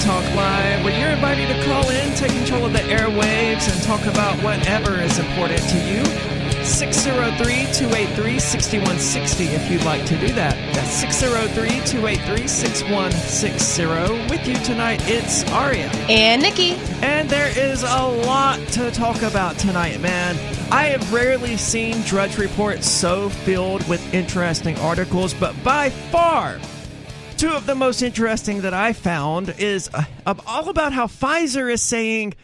Talk Live, where you're invited to call in, take control of the airwaves, and talk about whatever is important to you. 603-283-6160 if you'd like to do that. That's 603-283-6160. With you tonight, it's Aria. And Nikki. And there is a lot to talk about tonight, man. I have rarely seen Drudge Report so filled with interesting articles, but by far two of the most interesting that I found is uh, all about how Pfizer is saying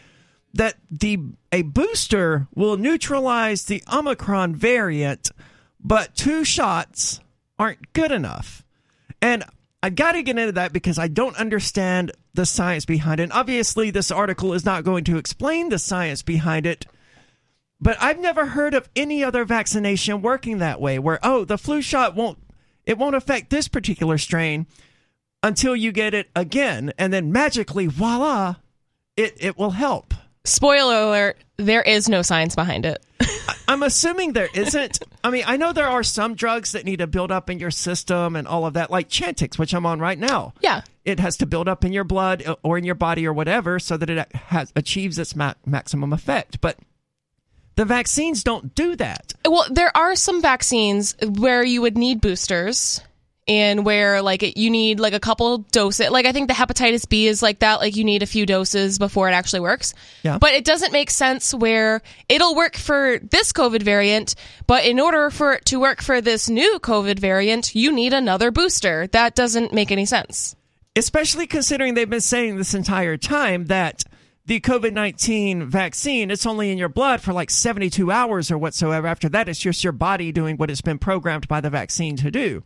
that the a booster will neutralize the Omicron variant, but two shots aren't good enough. And I got to get into that because I don't understand the science behind it. And obviously, this article is not going to explain the science behind it. But I've never heard of any other vaccination working that way, where oh, the flu shot won't it won't affect this particular strain until you get it again, and then magically, voila, it, it will help. Spoiler alert, there is no science behind it. I'm assuming there isn't. I mean, I know there are some drugs that need to build up in your system and all of that, like Chantix, which I'm on right now. Yeah. It has to build up in your blood uh, or in your body or whatever so that it has achieves its ma- maximum effect. But the vaccines don't do that. Well, there are some vaccines where you would need boosters and where like it, you need like a couple doses. Like I think the hepatitis B is like that. Like you need a few doses before it actually works. Yeah. But it doesn't make sense where it'll work for this COVID variant, but in order for it to work for this new COVID variant, you need another booster. That doesn't make any sense. Especially considering they've been saying this entire time that the COVID 19 vaccine, it's only in your blood for like 72 hours or whatsoever. After that, it's just your body doing what it's been programmed by the vaccine to do.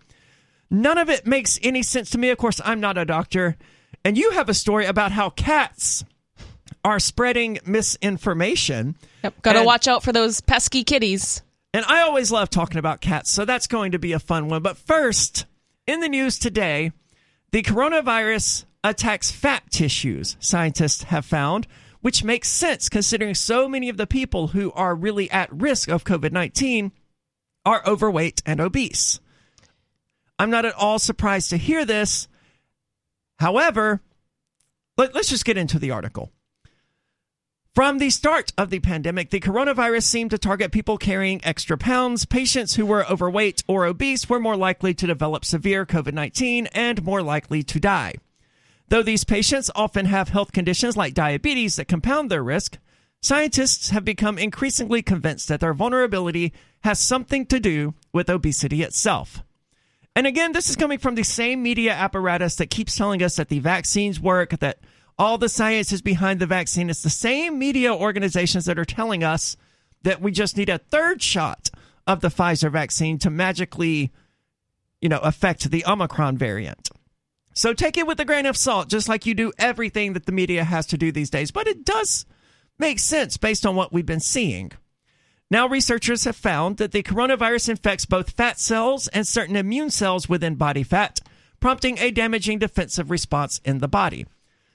None of it makes any sense to me. Of course, I'm not a doctor. And you have a story about how cats are spreading misinformation. Yep. Got to watch out for those pesky kitties. And I always love talking about cats, so that's going to be a fun one. But first, in the news today, the coronavirus attacks fat tissues, scientists have found, which makes sense considering so many of the people who are really at risk of COVID 19 are overweight and obese. I'm not at all surprised to hear this. However, let, us just get into the article. From the start of the pandemic, the coronavirus seemed to target people carrying extra pounds. Patients who were overweight or obese were more likely to develop severe COVID 19 and more likely to die. Though these patients often have health conditions like diabetes that compound their risk, scientists have become increasingly convinced that their vulnerability has something to do with obesity itself. And again, this is coming from the same media apparatus that keeps telling us that the vaccines work, that all the science is behind the vaccine. It's the same media organizations that are telling us that we just need a third shot of the Pfizer vaccine to magically, you know, affect the Omicron variant. So take it with a grain of salt, just like you do everything that the media has to do these days. But it does make sense based on what we've been seeing. Now, researchers have found that the coronavirus infects both fat cells and certain immune cells within body fat, prompting a damaging defensive response in the body.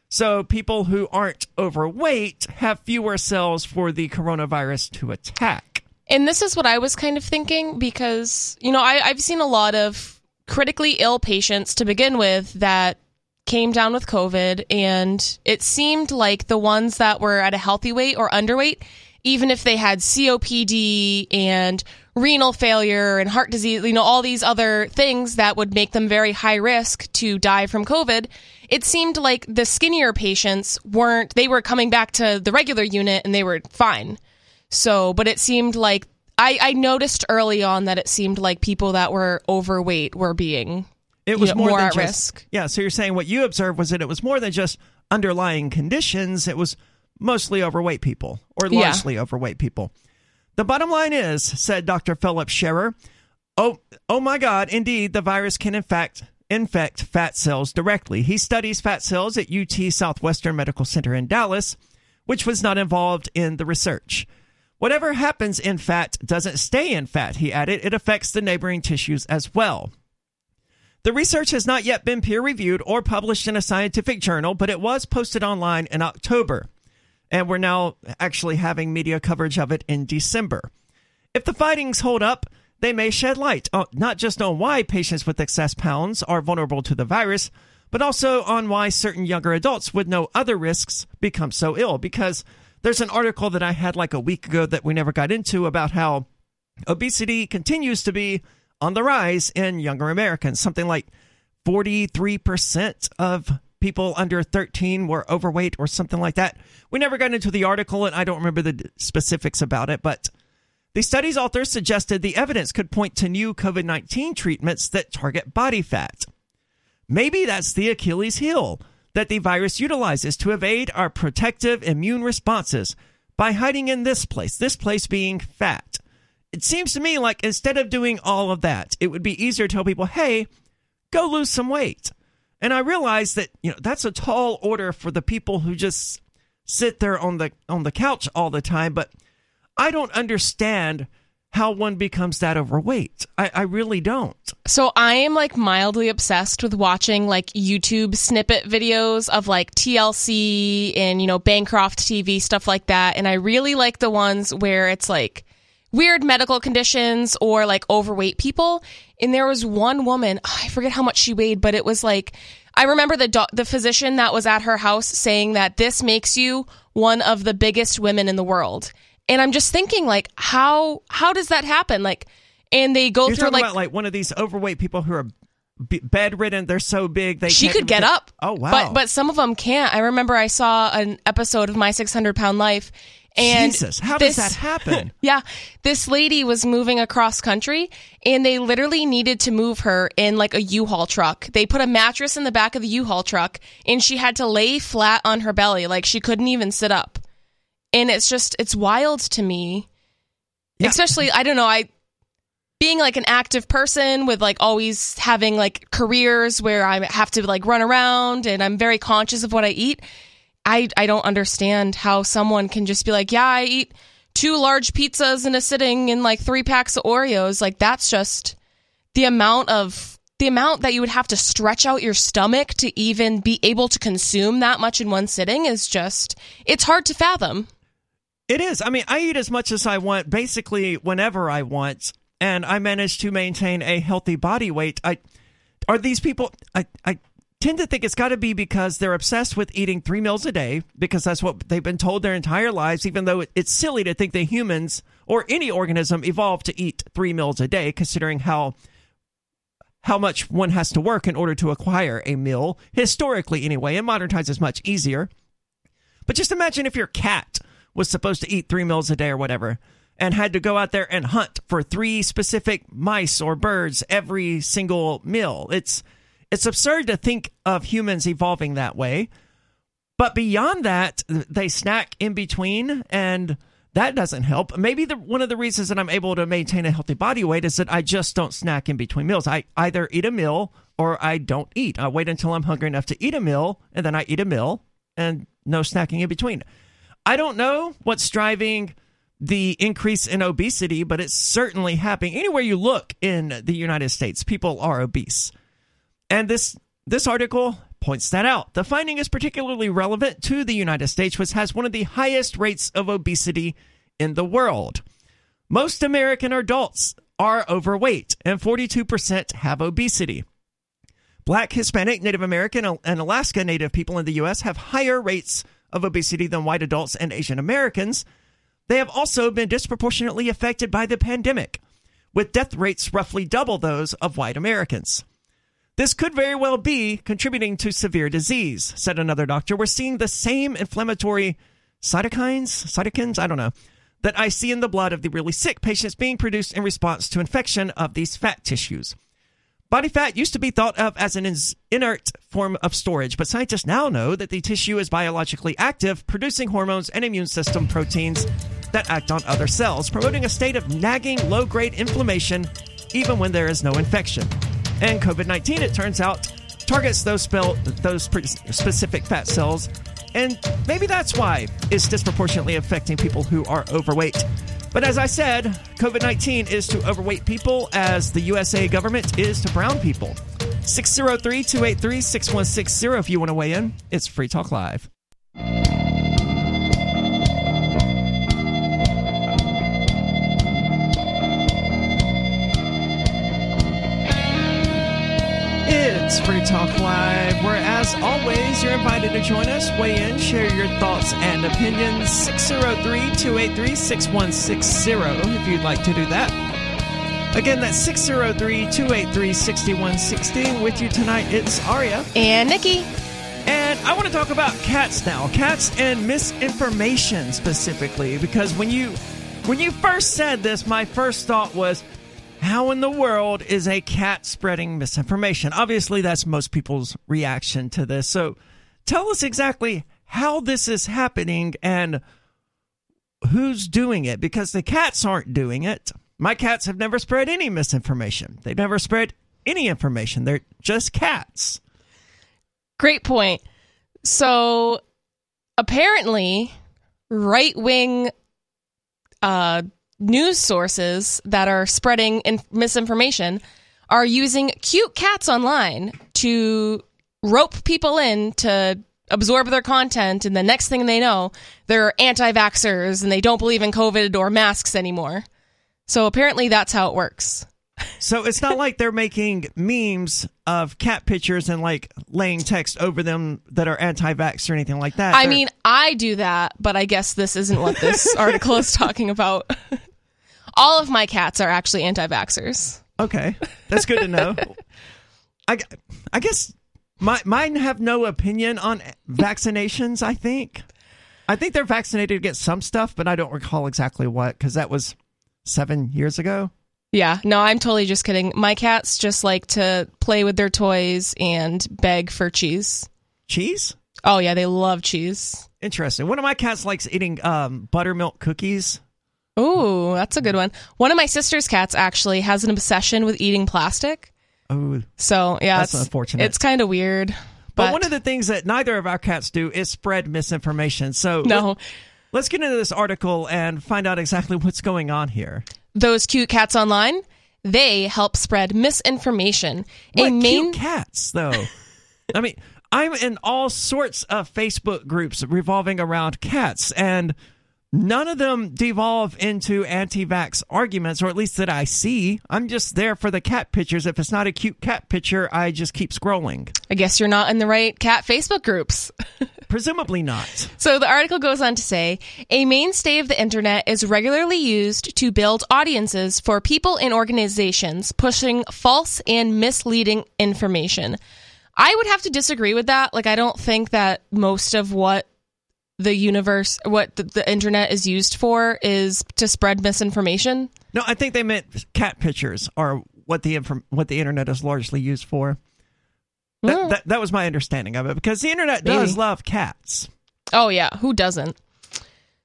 So, people who aren't overweight have fewer cells for the coronavirus to attack. And this is what I was kind of thinking because, you know, I, I've seen a lot of critically ill patients to begin with that came down with COVID, and it seemed like the ones that were at a healthy weight or underweight even if they had COPD and renal failure and heart disease, you know, all these other things that would make them very high risk to die from COVID, it seemed like the skinnier patients weren't, they were coming back to the regular unit and they were fine. So, but it seemed like, I, I noticed early on that it seemed like people that were overweight were being it was know, more, more at just, risk. Yeah. So you're saying what you observed was that it was more than just underlying conditions. It was mostly overweight people or largely yeah. overweight people. The bottom line is, said Dr. Philip Scherer, oh, oh my God, indeed, the virus can in fact infect fat cells directly. He studies fat cells at UT Southwestern Medical Center in Dallas, which was not involved in the research. Whatever happens in fat doesn't stay in fat, he added. It affects the neighboring tissues as well. The research has not yet been peer reviewed or published in a scientific journal, but it was posted online in October and we're now actually having media coverage of it in December. If the findings hold up, they may shed light on, not just on why patients with excess pounds are vulnerable to the virus, but also on why certain younger adults with no other risks become so ill. Because there's an article that I had like a week ago that we never got into about how obesity continues to be on the rise in younger Americans. Something like 43% of people under 13 were overweight or something like that. We never got into the article and I don't remember the specifics about it, but the study's authors suggested the evidence could point to new COVID 19 treatments that target body fat. Maybe that's the Achilles heel that the virus utilizes to evade our protective immune responses by hiding in this place, this place being fat. It seems to me like instead of doing all of that, it would be easier to tell people, hey, go lose some weight. And I realize that, you know, that's a tall order for the people who just sit there on the on the couch all the time, but I don't understand how one becomes that overweight. I, I really don't. So I am like mildly obsessed with watching like YouTube snippet videos of like TLC and, you know, Barcroft TV, stuff like that. And I really like the ones where it's like weird medical conditions or like overweight people. And there was one woman, ah, I forget how much she weighed, but it was like, I remember the do- the physician that was at her house saying that this makes you one of the biggest women in the world. And I'm just thinking, like, how how does that happen? Like, and they go You're through like, about like one of these overweight people who are b- bedridden. They're so big they she could get up. Oh wow! But but some of them can't. I remember I saw an episode of My 600 Pound Life. And Jesus, how this- does that happen? Yeah, this lady was moving across country and they literally needed to move her in like a U-Haul truck. They put a mattress in the back of the U-Haul truck and she had to lay flat on her belly like she couldn't even sit up. And it's just it's wild to me. Yeah. Especially I don't know, I being like an active person with like always having like careers where I have to like run around and I'm very conscious of what I eat. I I don't understand how someone can just be like, yeah, I eat two large pizzas in a sitting and like three packs of Oreos. Like that's just the amount of the amount that you would have to stretch out your stomach to even be able to consume that much in one sitting is just it's hard to fathom. It is. I mean, I eat as much as I want, basically whenever I want, and I manage to maintain a healthy body weight. I are these people. I I tend to think it's got to be because they're obsessed with eating three meals a day because that's what they've been told their entire lives. Even though it's silly to think that humans or any organism evolved to eat three meals a day, considering how how much one has to work in order to acquire a meal historically anyway in modern times it's much easier but just imagine if your cat was supposed to eat three meals a day or whatever and had to go out there and hunt for three specific mice or birds every single meal. It's it's absurd to think of humans evolving that way. But beyond that, they snack in between and that doesn't help. Maybe the one of the reasons that I'm able to maintain a healthy body weight is that I just don't snack in between meals. I either eat a meal or I don't eat. I wait until I'm hungry enough to eat a meal and then I eat a meal and no snacking in between. I don't know what's driving the increase in obesity, but it's certainly happening. Anywhere you look in the United States, people are obese. And this this article points that out. The finding is particularly relevant to the United States, which has one of the highest rates of obesity in the world. Most American adults are overweight, and 42% have obesity. Black, Hispanic, Native American, and Alaska Native people in the U.S. have higher rates of obesity than white adults and Asian Americans. They have also been disproportionately affected by the pandemic, with death rates roughly double those of white Americans. This could very well be contributing to severe disease, said another doctor. We're seeing the same inflammatory cytokines, cytokines, I don't know, that I see in the blood of the really sick patients being produced in response to infection of these fat tissues. Body fat used to be thought of as an inert form of storage, but scientists now know that the tissue is biologically active, producing hormones and immune system proteins that act on other cells, promoting a state of nagging low grade inflammation even when there is no infection. And COVID 19, it turns out, targets those, those specific fat cells, and maybe that's why it's disproportionately affecting people who are overweight. But as I said, COVID 19 is to overweight people as the USA government is to brown people. 603 283 6160 if you want to weigh in. It's Free Talk Live. It's Free Talk Live, where, as always, you're invited to join us, weigh in, share your thoughts and opinions. 603 283 6160 if you'd like to do that. Again, that's 603 283 6160. With you tonight, it's Aria. And Nikki. And I want to talk about cats now. Cats and misinformation specifically, because when you when you first said this, my first thought was, how in the world is a cat spreading misinformation? Obviously, that's most people's reaction to this. So tell us exactly how this is happening and who's doing it, because the cats aren't doing it. My cats have never spread any misinformation. They've never spread any information. They're just cats. Great point. So apparently, right wing uh, news sources that are spreading in- misinformation are using cute cats online to rope people in to absorb their content. And the next thing they know, they're anti vaxxers and they don't believe in COVID or masks anymore. So apparently, that's how it works. So it's not like they're making memes of cat pictures and like laying text over them that are anti-vax or anything like that. I They're- mean, I do that, but I guess this isn't what this article is talking about. All of my cats are actually anti vaxxers. okay, that's good to know. I, I guess my mine have no opinion on vaccinations. I think, I think they're vaccinated against some stuff, but I don't recall exactly what because that was seven years ago. Yeah, no, I'm totally just kidding. My cats just like to play with their toys and beg for cheese. Cheese. Oh, yeah, they love cheese. Interesting. One of my cats likes eating um, buttermilk cookies. Ooh, that's a good one. One of my sister's cats actually has an obsession with eating plastic. Oh, So, yeah, That's it's, unfortunate. It's kind of weird. But, But, one of the things that neither of our cats do is spread misinformation. So no, let's get into this article and find out exactly what's going on here. Those cute cats online, they help spread misinformation. What a main cute cats, though? I mean, I'm in all sorts of Facebook groups revolving around cats, and none of them devolve into anti-vax arguments, or at least that I see. I'm just there for the cat pictures. If it's not a cute cat picture, I just keep scrolling. I guess you're not in the right cat Facebook groups. Presumably not. So the article goes on to say a mainstay of the internet is regularly used to build audiences for people and organizations pushing false and misleading information. I would have to disagree with that. Like, I don't think that most of what the universe, what the, the internet is used for, is to spread misinformation. No, I think they meant cat pictures are what the inform- what the internet is largely used for. That, Hmm. that, that was my understanding of it because the internet does Maybe. love cats. Oh, yeah. Who doesn't?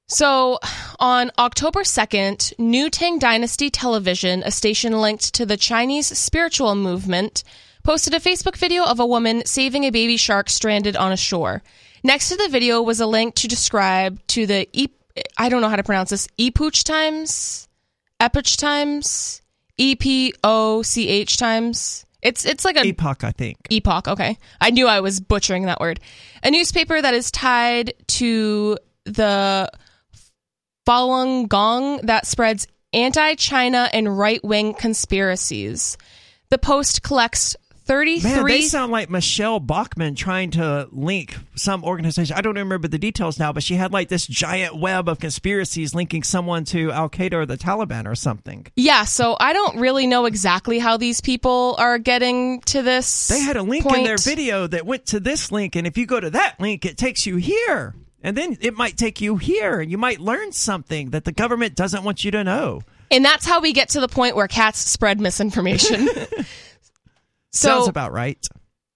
So, on October 2nd, New Tang Dynasty Television, a station linked to the Chinese spiritual movement, posted a Facebook video of a woman saving a baby shark stranded on a shore. Next to the video was a link to describe to the e- I don't know how to pronounce this Epoch Times, Epoch Times, E P O C H Times. It's it's like a Epoch, I think. Epoch. Okay. I knew I was butchering that word. A newspaper that is tied to the Falun Gong that spreads anti China and right wing conspiracies. The Post collects 33. Man, they sound like Michele Bachmann trying to link some organization. I don't remember the details now, but she had like this giant web of conspiracies linking someone to Al Qaeda or the Taliban or something. yeah, so I don't really know exactly how these people are getting to this. They had a link in their video that went to this link, and if you go to that link, it takes you here. And then it might take you here, and you might learn something that the government doesn't want you to know. And that's how we get to the point where cats spread misinformation. so Sounds about right.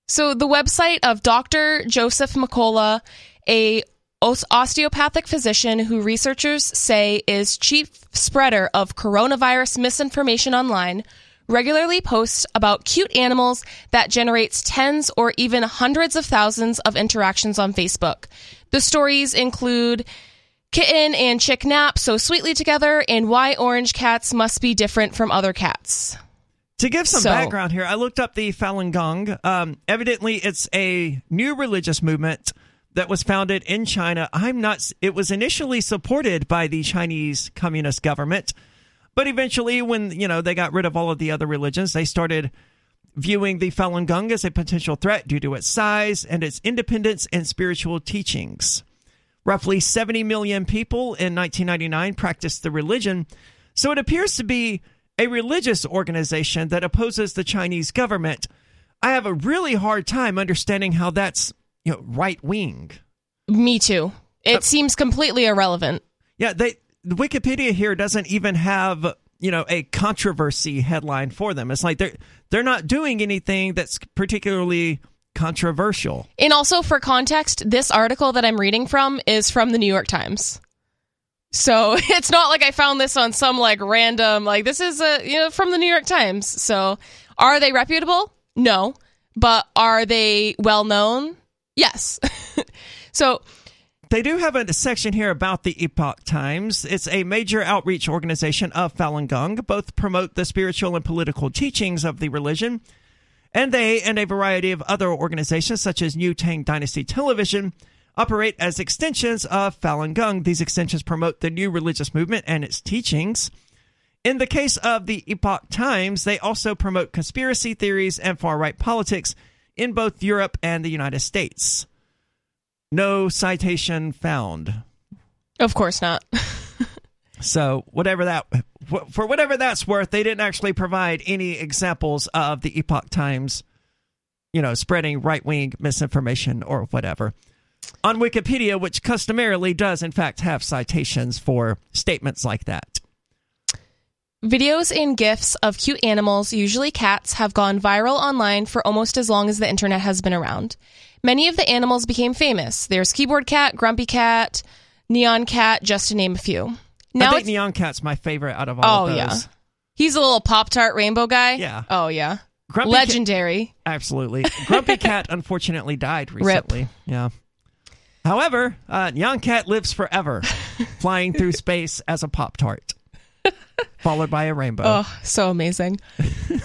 So the website of Dr. Joseph Mercola, a osteopathic physician who researchers say is chief spreader of coronavirus misinformation online, regularly posts about cute animals that generates tens or even hundreds of thousands of interactions on Facebook. The stories include kitten and chick nap so sweetly together and why orange cats must be different from other cats. To give some So- background here, I looked up the Falun Gong. Um, evidently, it's a new religious movement that was founded in China. I'm not. It was initially supported by the Chinese Communist government, but eventually, when you know they got rid of all of the other religions, they started viewing the Falun Gong as a potential threat due to its size and its independence and spiritual teachings. Roughly 70 million people in 1999 practiced the religion, so it appears to be a religious organization that opposes the Chinese government. I have a really hard time understanding how that's you know right wing. Me too. It uh, seems completely irrelevant. Yeah, they the Wikipedia here doesn't even have you know a controversy headline for them. It's like they're they're not doing anything that's particularly controversial. And also for context, this article that I'm reading from is from the New York Times. So it's not like I found this on some like random like this is a you know from the New York Times. So are they reputable? No. But are they well known? Yes. so they do have a section here about the Epoch Times. It's a major outreach organization of Falun Gong. Both promote the spiritual and political teachings of the religion. And they and a variety of other organizations, such as New Tang Dynasty Television, operate as extensions of Falun Gong. These extensions promote the new religious movement and its teachings. In the case of the Epoch Times, they also promote conspiracy theories and far right politics in both Europe and the United States. No citation found. Of course not. so, whatever that for whatever that's worth, they didn't actually provide any examples of the Epoch Times, you know, spreading right-wing misinformation or whatever. On Wikipedia, which customarily does in fact have citations for statements like that. Videos and GIFs of cute animals, usually cats, have gone viral online for almost as long as the internet has been around. Many of the animals became famous. There's Keyboard Cat, Grumpy Cat, Nyan Cat, just to name a few. Now I think Nyan Cat's my favorite out of all oh, of those. yeah. He's a little Pop Tart rainbow guy. Yeah. Oh, yeah. Grumpy Legendary. Cat, absolutely. Grumpy Cat unfortunately died recently. Rip. Yeah. However, uh, Cat lives forever, flying through space as a Pop Tart followed by a rainbow. Oh, so amazing.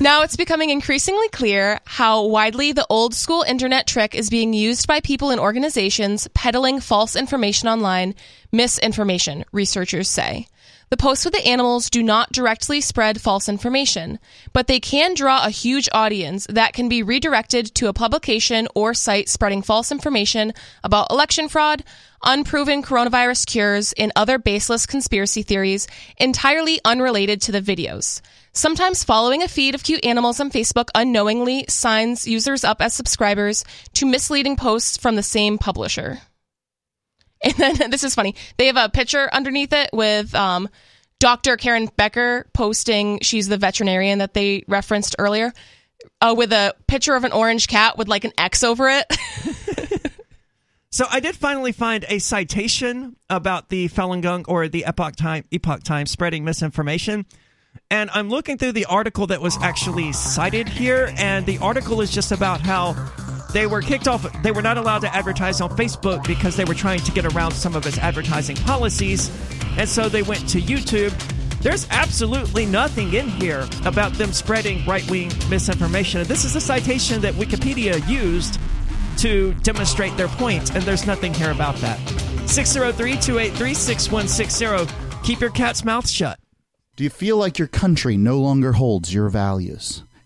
now it's becoming increasingly clear how widely the old school internet trick is being used by people and organizations peddling false information online, misinformation, researchers say. The posts with the animals do not directly spread false information, but they can draw a huge audience that can be redirected to a publication or site spreading false information about election fraud, unproven coronavirus cures, and other baseless conspiracy theories entirely unrelated to the videos. Sometimes following a feed of cute animals on Facebook unknowingly signs users up as subscribers to misleading posts from the same publisher. And then this is funny. They have a picture underneath it with um, Dr. Karen Becker posting. She's the veterinarian that they referenced earlier, uh, with a picture of an orange cat with like an X over it. so I did finally find a citation about the Falun Gong or the Epoch Time Epoch Time spreading misinformation. And I'm looking through the article that was actually cited here, and the article is just about how they were kicked off. They were not allowed to advertise on Facebook because they were trying to get around some of its advertising policies. And so they went to YouTube. There's absolutely nothing in here about them spreading right wing misinformation. This is a citation that Wikipedia used to demonstrate their point, and there's nothing here about that. 603 283 6160. Keep your cat's mouth shut. Do you feel like your country no longer holds your values?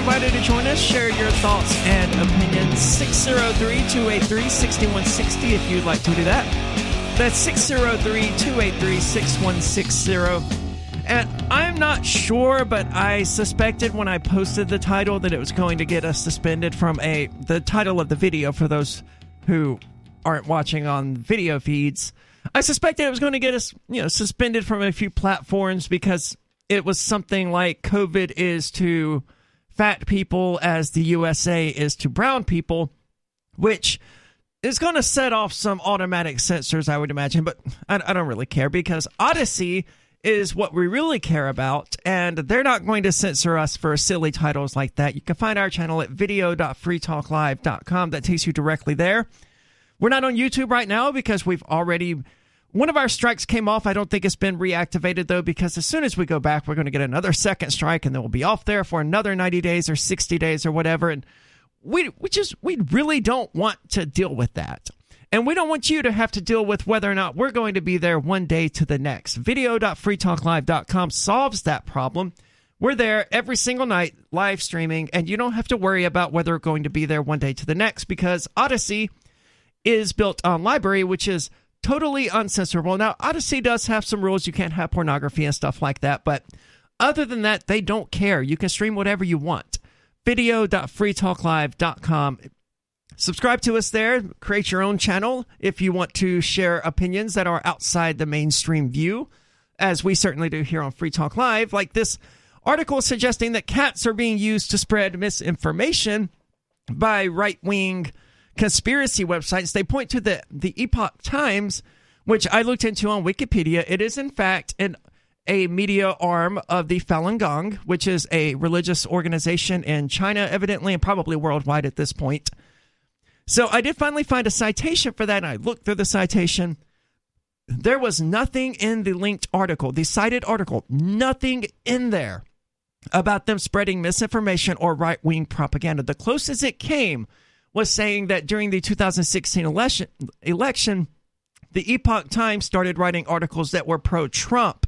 invited to join us. Share your thoughts and opinions. 603 283 6160 if you'd like to do that. That's 603 283 6160. And I'm not sure, but I suspected when I posted the title that it was going to get us suspended from a the title of the video for those who aren't watching on video feeds. I suspected it was going to get us, you know, suspended from a few platforms because it was something like COVID is to fat people as the USA is to brown people, which is going to set off some automatic censors, I would imagine, but I, I don't really care because Odysee is what we really care about, and they're not going to censor us for silly titles like that. You can find our channel at video.freetalklive.com. That takes you directly there. We're not on YouTube right now because we've already. One of our strikes came off. I don't think it's been reactivated though, because as soon as we go back, we're going to get another second strike, and then we'll be off there for another 90 days or 60 days or whatever. And we we just we really don't want to deal with that. And we don't want you to have to deal with whether or not we're going to be there one day to the next. Video.freetalklive.com solves that problem. We're there every single night live streaming, and you don't have to worry about whether we're going to be there one day to the next because Odysee is built on LBRY, which is totally uncensorable. Now, Odysee does have some rules. You can't have pornography and stuff like that, but other than that, they don't care. You can stream whatever you want video.freetalklive.com. Subscribe to us there. Create your own channel if you want to share opinions that are outside the mainstream view, as we certainly do here on Free Talk Live. Like this article suggesting that cats are being used to spread misinformation by right wing conspiracy websites. They point to the, the Epoch Times, which I looked into on Wikipedia. It is, in fact, an a media arm of the Falun Gong, which is a religious organization in China, evidently, and probably worldwide at this point. So I did finally find a citation for that, and I looked through the citation. There was nothing in the linked article, the cited article, nothing in there about them spreading misinformation or right wing propaganda. The closest it came was saying that during the 2016 election, election the Epoch Times started writing articles that were pro Trump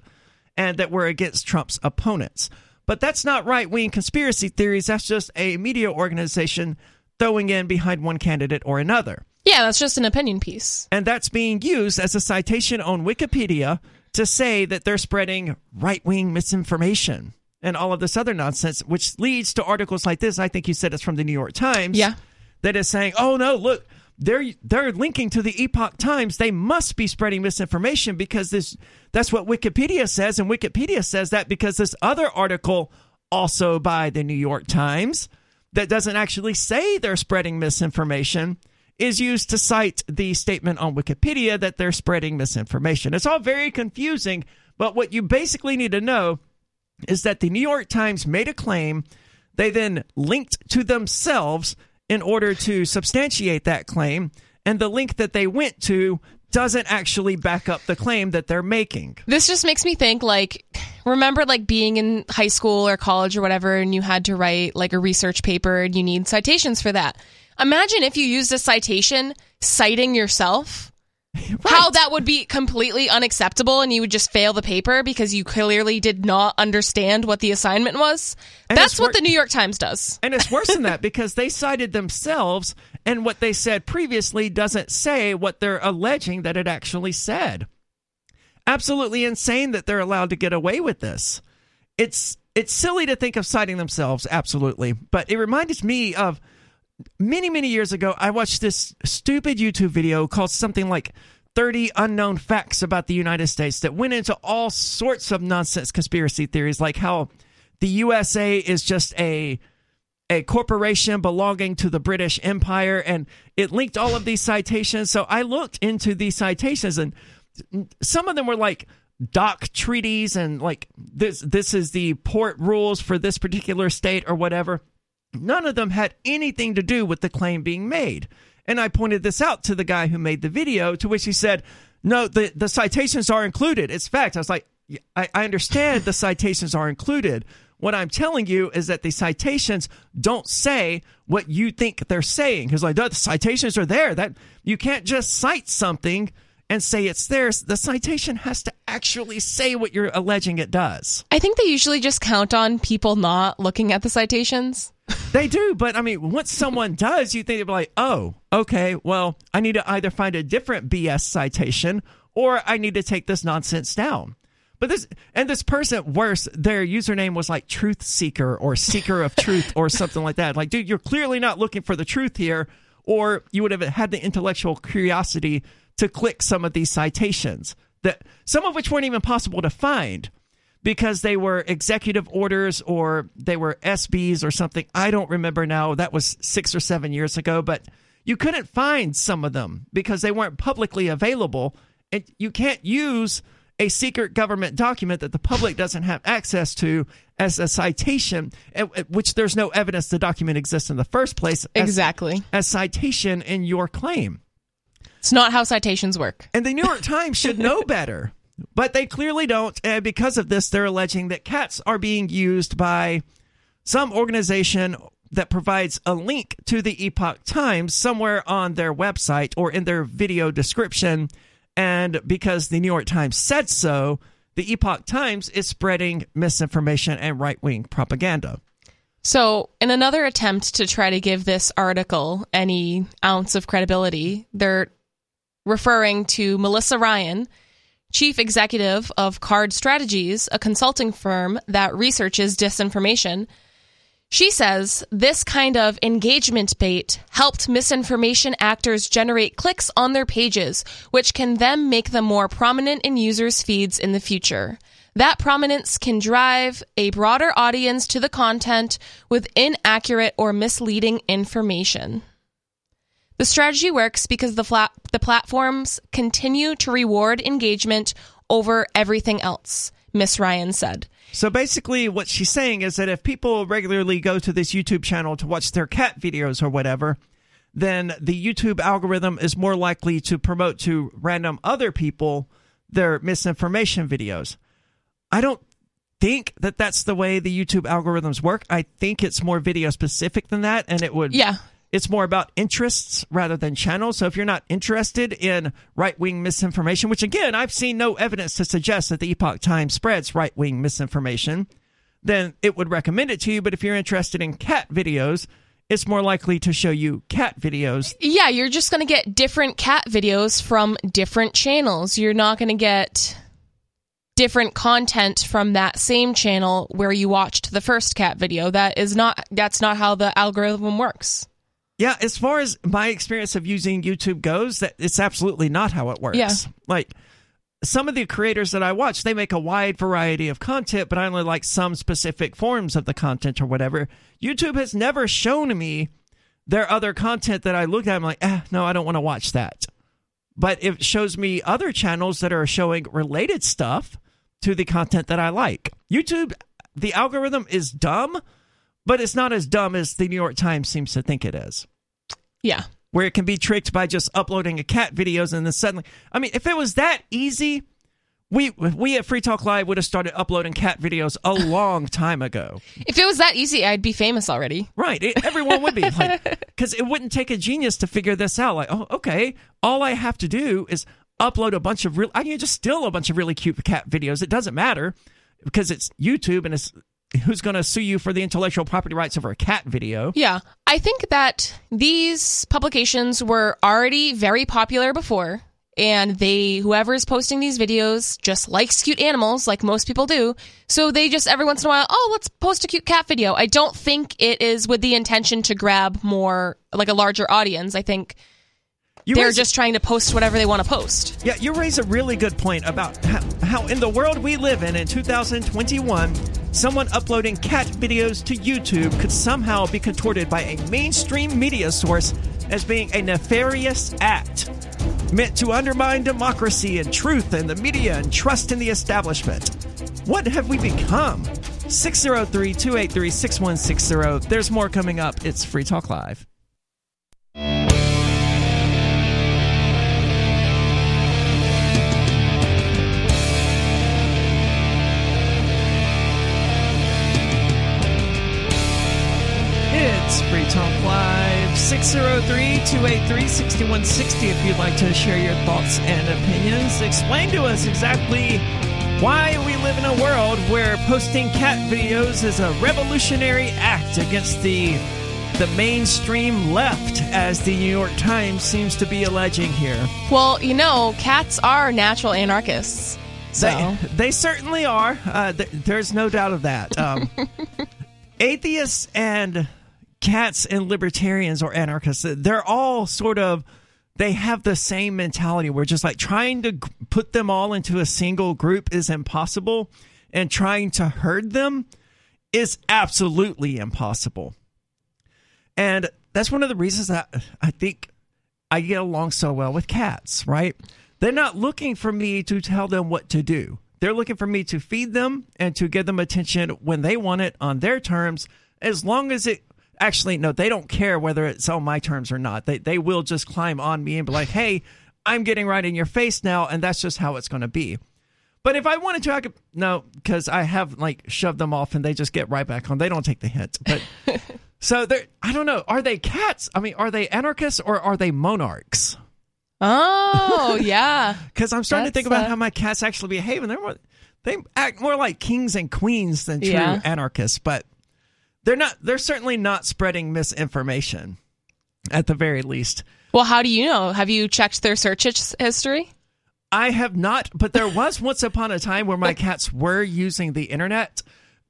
and that were against Trump's opponents. But that's not right wing conspiracy theories. That's just a media organization throwing in behind one candidate or another. Yeah, that's just an opinion piece. And that's being used as a citation on Wikipedia to say that they're spreading right wing misinformation and all of this other nonsense, which leads to articles like this. I think you said it's from the New York Times. Yeah. That is saying, oh no, look, they're they're linking to the Epoch Times. They must be spreading misinformation because this that's what Wikipedia says, and Wikipedia says that because this other article, also by the New York Times, that doesn't actually say they're spreading misinformation, is used to cite the statement on Wikipedia that they're spreading misinformation. It's all very confusing, but what you basically need to know is that the New York Times made a claim. They then linked to themselves in order to substantiate that claim. And the link that they went to doesn't actually back up the claim that they're making. This just makes me think like remember like being in high school or college or whatever and you had to write like a research paper and you need citations for that. Imagine if you used a citation citing yourself Right. How that would be completely unacceptable and you would just fail the paper because you clearly did not understand what the assignment was. And That's wor- what the New York Times does. And it's worse than that because they cited themselves and what they said previously doesn't say what they're alleging that it actually said. Absolutely insane that they're allowed to get away with this. It's it's silly to think of citing themselves, absolutely. But it reminded me of many, many years ago, I watched this stupid YouTube video called something like 30 unknown facts about the United States that went into all sorts of nonsense conspiracy theories, like how the USA is just a a corporation belonging to the British Empire, and it linked all of these citations. So I looked into these citations, and some of them were like dock treaties and like this this is the port rules for this particular state or whatever. None of them had anything to do with the claim being made. And I pointed this out to the guy who made the video, to which he said, No, the, the citations are included. It's fact. I was like, I, I understand the citations are included. What I'm telling you is that the citations don't say what you think they're saying. Because like the citations are there. That you can't just cite something and say it's theirs, the citation has to actually say what you're alleging it does. I think they usually just count on people not looking at the citations. They do, but I mean, once someone does, you think they'd be like, oh, okay, well, I need to either find a different BS citation or I need to take this nonsense down. But this and this person, worse, their username was like truth seeker or seeker of truth or something like that. Like, dude, you're clearly not looking for the truth here, or you would have had the intellectual curiosity to click some of these citations that some of which weren't even possible to find because they were executive orders or they were SBs or something. I don't remember now. That was six or seven years ago, but you couldn't find some of them because they weren't publicly available. And you can't use a secret government document that the public doesn't have access to as a citation, uh, which there's no evidence the document exists in the first place. As, exactly. As citation in your claim. It's not how citations work. And the New York Times should know better, but they clearly don't. And because of this, they're alleging that cats are being used by some organization that provides a link to the Epoch Times somewhere on their website or in their video description and because the New York Times said so, the Epoch Times is spreading misinformation and right wing propaganda. So, in another attempt to try to give this article any ounce of credibility, they're referring to Melissa Ryan, chief executive of Card Strategies, a consulting firm that researches disinformation, she says this kind of engagement bait helped misinformation actors generate clicks on their pages, which can then make them more prominent in users' feeds in the future. That prominence can drive a broader audience to the content with inaccurate or misleading information. The strategy works because the, flat, the platforms continue to reward engagement over everything else, Miss Ryan said. So basically, what she's saying is that if people regularly go to this YouTube channel to watch their cat videos or whatever, then the YouTube algorithm is more likely to promote to random other people their misinformation videos. I don't think that that's the way the YouTube algorithms work. I think it's more video specific than that, and it would yeah it's more about interests rather than channels. So if you're not interested in right wing misinformation, which again, I've seen no evidence to suggest that the Epoch Times spreads right wing misinformation, then it would recommend it to you. But if you're interested in cat videos, it's more likely to show you cat videos. Yeah, you're just going to get different cat videos from different channels. You're not going to get different content from that same channel where you watched the first cat video. That is not that's not how the algorithm works. Yeah, as far as my experience of using YouTube goes, that it's absolutely not how it works. Yeah. Like some of the creators that I watch, they make a wide variety of content, but I only like some specific forms of the content or whatever. YouTube has never shown me their other content that I look at. I'm like, eh, no, I don't want to watch that. But it shows me other channels that are showing related stuff to the content that I like. YouTube, the algorithm is dumb, but it's not as dumb as the New York Times seems to think it is. Yeah. Where it can be tricked by just uploading a cat videos and then suddenly I mean, if it was that easy, we we at Free Talk Live would have started uploading cat videos a long time ago. If it was that easy, I'd be famous already. Right, it, everyone would be like because it wouldn't take a genius to figure this out. Like, oh, okay, all I have to do is upload a bunch of real. I can just steal a bunch of really cute cat videos. It doesn't matter because it's YouTube and it's who's going to sue you for the intellectual property rights over a cat video. Yeah. I think that these publications were already very popular before and they whoever is posting these videos just likes cute animals like most people do. So they just every once in a while, "Oh, let's post a cute cat video." I don't think it is with the intention to grab more like a larger audience. I think you They're raise, just trying to post whatever they want to post. Yeah, you raise a really good point about how, how, in the world we live in in 2021, someone uploading cat videos to YouTube could somehow be contorted by a mainstream media source as being a nefarious act meant to undermine democracy and truth and the media and trust in the establishment. What have we become? 603 283 6160. There's more coming up. It's Free Talk Live. Free Talk Live, 603 283 6160. If you'd like to share your thoughts and opinions, explain to us exactly why we live in a world where posting cat videos is a revolutionary act against the the mainstream left, as the New York Times seems to be alleging here. Well, you know, cats are natural anarchists. So. They, they certainly are. Uh, th- there's no doubt of that. Um, atheists and cats and libertarians or anarchists, they're all sort of they have the same mentality. We're just like trying to put them all into a single group is impossible. and trying to herd them is absolutely impossible. And that's one of the reasons that I think I get along so well with cats, right? They're not looking for me to tell them what to do. They're looking for me to feed them and to give them attention when they want it on their terms, as long as it actually no, they don't care whether it's on my terms or not. They they will just climb on me and be like, "Hey, I'm getting right in your face now," and that's just how it's going to be. But if I wanted to, I could no, because I have like shoved them off and they just get right back on. They don't take the hint. But so they're I don't know. Are they cats? I mean, are they anarchists or are they monarchs? Oh yeah, Because I'm starting to think about uh, how my cats actually behave, and they're more, they act more like kings and queens than true Yeah. anarchists. But they're not. They're certainly not spreading misinformation, at the very least. Well, how do you know? Have you checked their search history? I have not, but there was once upon a time where my cats were using the internet.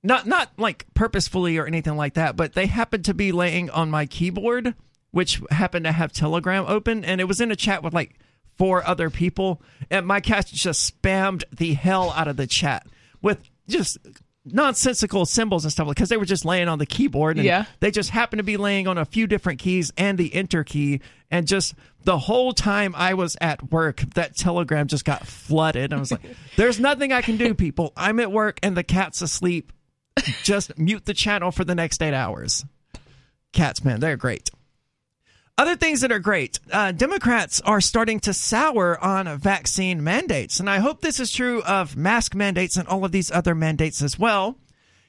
Not not like purposefully or anything like that, but they happened to be laying on my keyboard, which happened to have Telegram open, and it was in a chat with like four other people, and my cats just spammed the hell out of the chat with just nonsensical symbols and stuff because they were just laying on the keyboard and Yeah. they just happened to be laying on a few different keys and the enter key and just the whole time i was at work that telegram just got flooded. I was like there's nothing i can do people. I'm at work and the cat's asleep. Just mute the channel for the next eight hours. Cats man they're great other things that are great uh, democrats are starting to sour on vaccine mandates and i hope this is true of mask mandates and all of these other mandates as well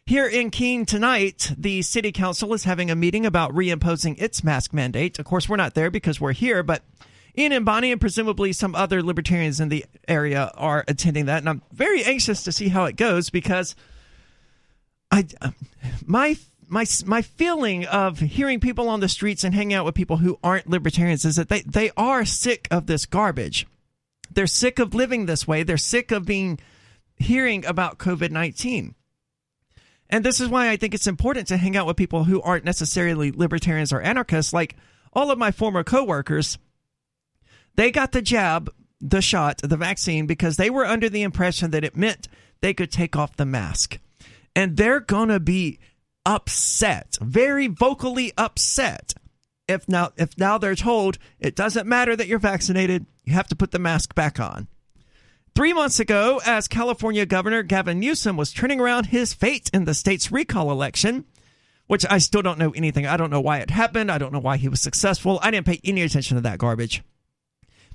here in Keene tonight, the city council is having a meeting about reimposing its mask mandate. Of course, we're not there because we're here, but Ian and Bonnie and presumably some other libertarians in the area are attending that. And I'm very anxious to see how it goes because I, my, my, my feeling of hearing people on the streets and hanging out with people who aren't libertarians is that they, they are sick of this garbage. They're sick of living this way. They're sick of being hearing about COVID 19. And this is why I think it's important to hang out with people who aren't necessarily libertarians or anarchists. Like all of my former coworkers, they got the jab, the shot, the vaccine because they were under the impression that it meant they could take off the mask. And they're going to be upset, very vocally upset if now if now they're told it doesn't matter that you're vaccinated, you have to put the mask back on. Three months ago, as California Governor Gavin Newsom was turning around his fate in the state's recall election, which I still don't know anything. I don't know why it happened. I don't know why he was successful. I didn't pay any attention to that garbage.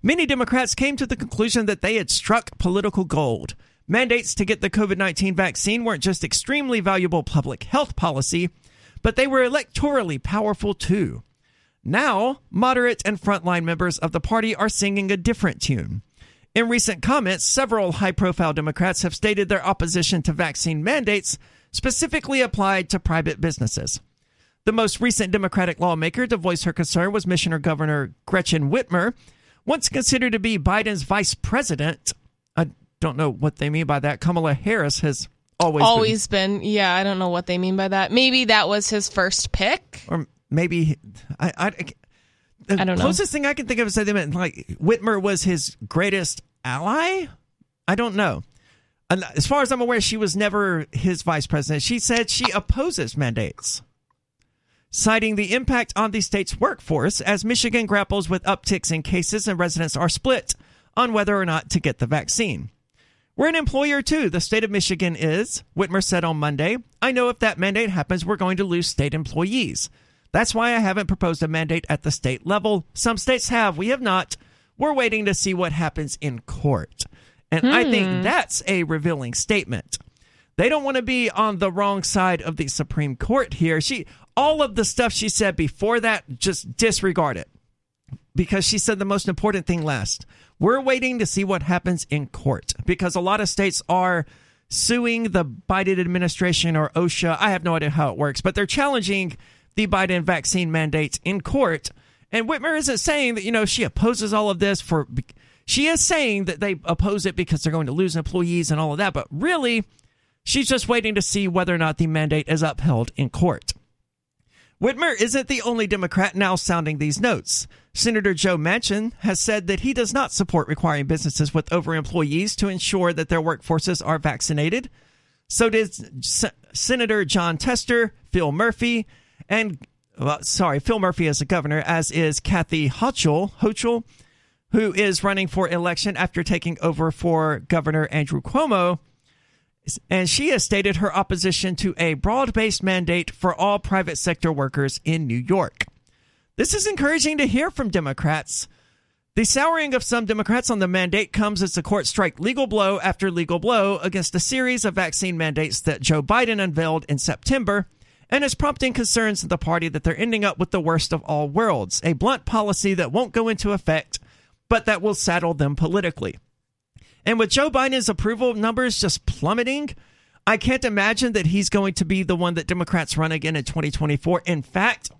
Many Democrats came to the conclusion that they had struck political gold. Mandates to get the COVID 19 vaccine weren't just extremely valuable public health policy, but they were electorally powerful too. Now, moderate and frontline members of the party are singing a different tune. In recent comments, several high profile Democrats have stated their opposition to vaccine mandates specifically applied to private businesses. The most recent Democratic lawmaker to voice her concern was Michigan Governor Gretchen Whitmer, once considered to be Biden's vice president. Don't know what they mean by that. Kamala Harris has always, been- Always been. Yeah, I don't know what they mean by that. Maybe that was his first pick. or maybe I, I, the I don't know. closest thing I can think of is that they meant like Whitmer was his greatest ally. I don't know. And As far as I'm aware, she was never his vice president. She said she opposes mandates, citing the impact on the state's workforce as Michigan grapples with upticks in cases and residents are split on whether or not to get the vaccine. We're an employer too. The state of Michigan is, Whitmer said on Monday. I know if that mandate happens, we're going to lose state employees. That's why I haven't proposed a mandate at the state level. Some states have, we have not. We're waiting to see what happens in court. And I think hmm. that's a revealing statement. They don't want to be on the wrong side of the Supreme Court here. She all of the stuff she said before that just disregard it because she said the most important thing last. We're waiting to see what happens in court because a lot of states are suing the Biden administration or OSHA. I have no idea how it works, but they're challenging the Biden vaccine mandates in court. And Whitmer isn't saying that, you know, she opposes all of this for. She is saying that they oppose it because they're going to lose employees and all of that, but really, she's just waiting to see whether or not the mandate is upheld in court. Whitmer isn't the only Democrat now sounding these notes. Senator Joe Manchin has said that he does not support requiring businesses with over employees to ensure that their workforces are vaccinated. So did S- Senator Jon Tester, Phil Murphy, and well, sorry, Phil Murphy as a governor, as is Kathy Hochul, Hochul, who is running for election after taking over for Governor Andrew Cuomo. And she has stated her opposition to a broad based mandate for all private sector workers in New York. This is encouraging to hear from Democrats. The souring of some Democrats on the mandate comes as the court strike legal blow after legal blow against a series of vaccine mandates that Joe Biden unveiled in September and is prompting concerns in the party that they're ending up with the worst of all worlds, a blunt policy that won't go into effect, but that will saddle them politically. And with Joe Biden's approval numbers just plummeting, I can't imagine that he's going to be the one that Democrats run again in 2024. In fact,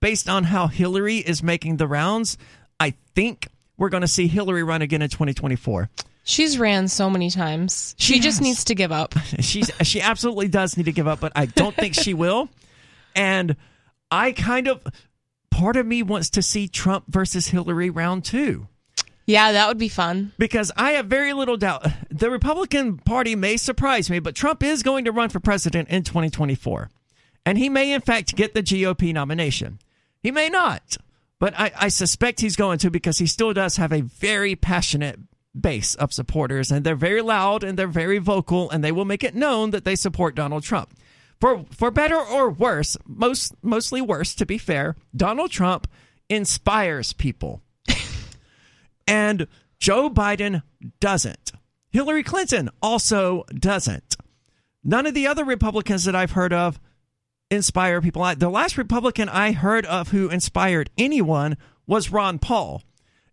based on how Hillary is making the rounds, I think we're going to see Hillary run again in 2024. She's ran so many times. She, She just needs to give up. She's she absolutely does need to give up, but I don't think she will. And I kind of part of me wants to see Trump versus Hillary round 2 Yeah, that would be fun. because I have very little doubt the Republican Party may surprise me, but Trump is going to run for president in 2024. And he may, in fact, get the GOP nomination. He may not, but I, I suspect he's going to because he still does have a very passionate base of supporters, and they're very loud and they're very vocal, and they will make it known that they support Donald Trump. For for better or worse, most mostly worse, to be fair, Donald Trump inspires people. And Joe Biden doesn't. Hillary Clinton also doesn't. None of the other Republicans that I've heard of inspire people. The last Republican I heard of who inspired anyone was Ron Paul.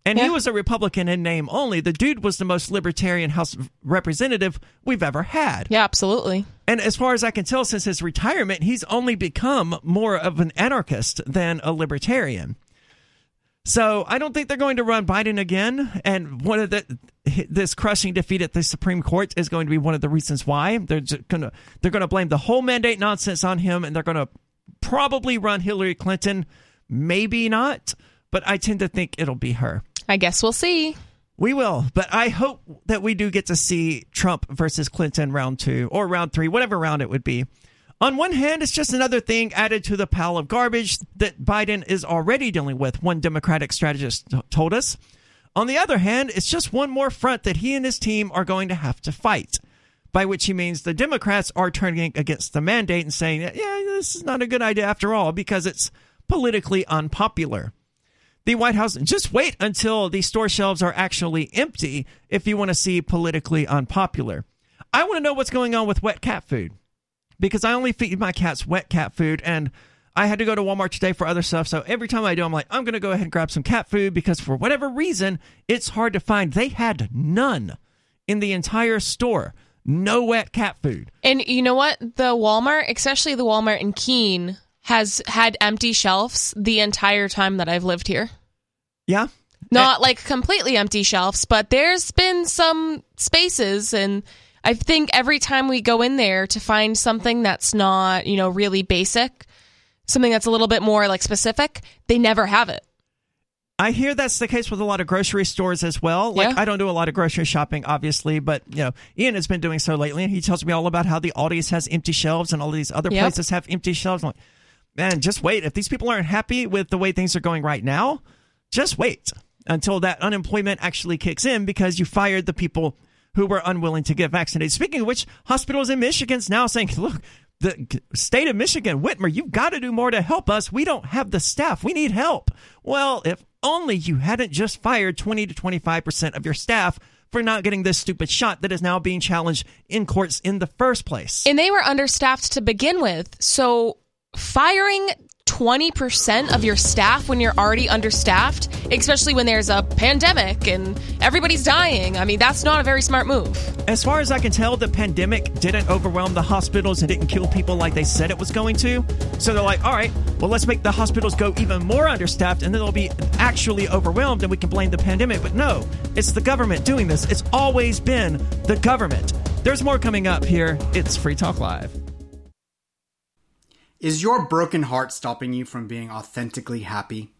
And he was a Republican in name only. The dude was the most libertarian House representative we've ever had. Yeah, absolutely. And as far as I can tell, since his retirement, he's only become more of an anarchist than a libertarian. So I don't think they're going to run Biden again. And one of the this crushing defeat at the Supreme Court is going to be one of the reasons why they're gonna they're gonna blame the whole mandate nonsense on him, and they're gonna probably run Hillary Clinton. Maybe not, but I tend to think it'll be her. I guess we'll see. We will, but I hope that we do get to see Trump versus Clinton round two or round three, whatever round it would be. On one hand, it's just another thing added to the pile of garbage that Biden is already dealing with, one Democratic strategist t- told us. On the other hand, it's just one more front that he and his team are going to have to fight. By which he means the Democrats are turning against the mandate and saying, yeah, this is not a good idea after all because it's politically unpopular the White House. Just wait until the store shelves are actually empty if you want to see politically unpopular. I want to know what's going on with wet cat food because I only feed my cats wet cat food and I had to go to Walmart today for other stuff. So every time I do, I'm like, I'm going to go ahead and grab some cat food because for whatever reason, it's hard to find. They had none in the entire store. No wet cat food. And you know what? The Walmart, especially the Walmart in Keene, has had empty shelves the entire time that I've lived here. Yeah. Not like completely empty shelves, but there's been some spaces and I think every time we go in there to find something that's not, you know, really basic, something that's a little bit more like specific, they never have it. I hear that's the case with a lot of grocery stores as well. Like Yeah. I don't do a lot of grocery shopping, obviously, but you know, Ian has been doing so lately, and he tells me all about how the Aldi's has empty shelves and all these other Yep. places have empty shelves. I'm like, man, just wait. If these people aren't happy with the way things are going right now, just wait until that unemployment actually kicks in because you fired the people who were unwilling to get vaccinated. Speaking of which, hospitals in Michigan's now saying, look, the state of Michigan, Whitmer, you've got to do more to help us. We don't have the staff. We need help. Well, if only you hadn't just fired 20 to 25% of your staff for not getting this stupid shot that is now being challenged in courts in the first place. And they were understaffed to begin with. So firing 20% of your staff when you're already understaffed, especially when there's a pandemic and everybody's dying, I mean, that's not a very smart move. As far as I can tell, the pandemic didn't overwhelm the hospitals and didn't kill people like they said it was going to. So they're like, all right, well, let's make the hospitals go even more understaffed and then they'll be actually overwhelmed and we can blame the pandemic. But no, it's the government doing this. It's always been the government. There's more coming up here. It's Free Talk Live. Is your broken heart stopping you from being authentically happy?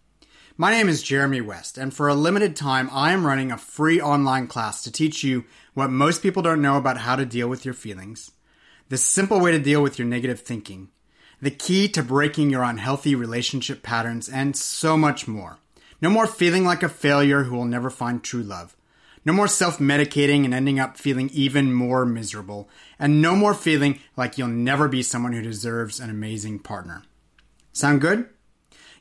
My name is Jeremy West, and for a limited time, I am running a free online class to teach you what most people don't know about how to deal with your feelings. the simple way to deal with your negative thinking, the key to breaking your unhealthy relationship patterns, and so much more. No more feeling like a failure who will never find true love. No more self medicating and ending up feeling even more miserable. And no more feeling like you'll never be someone who deserves an amazing partner. Sound good?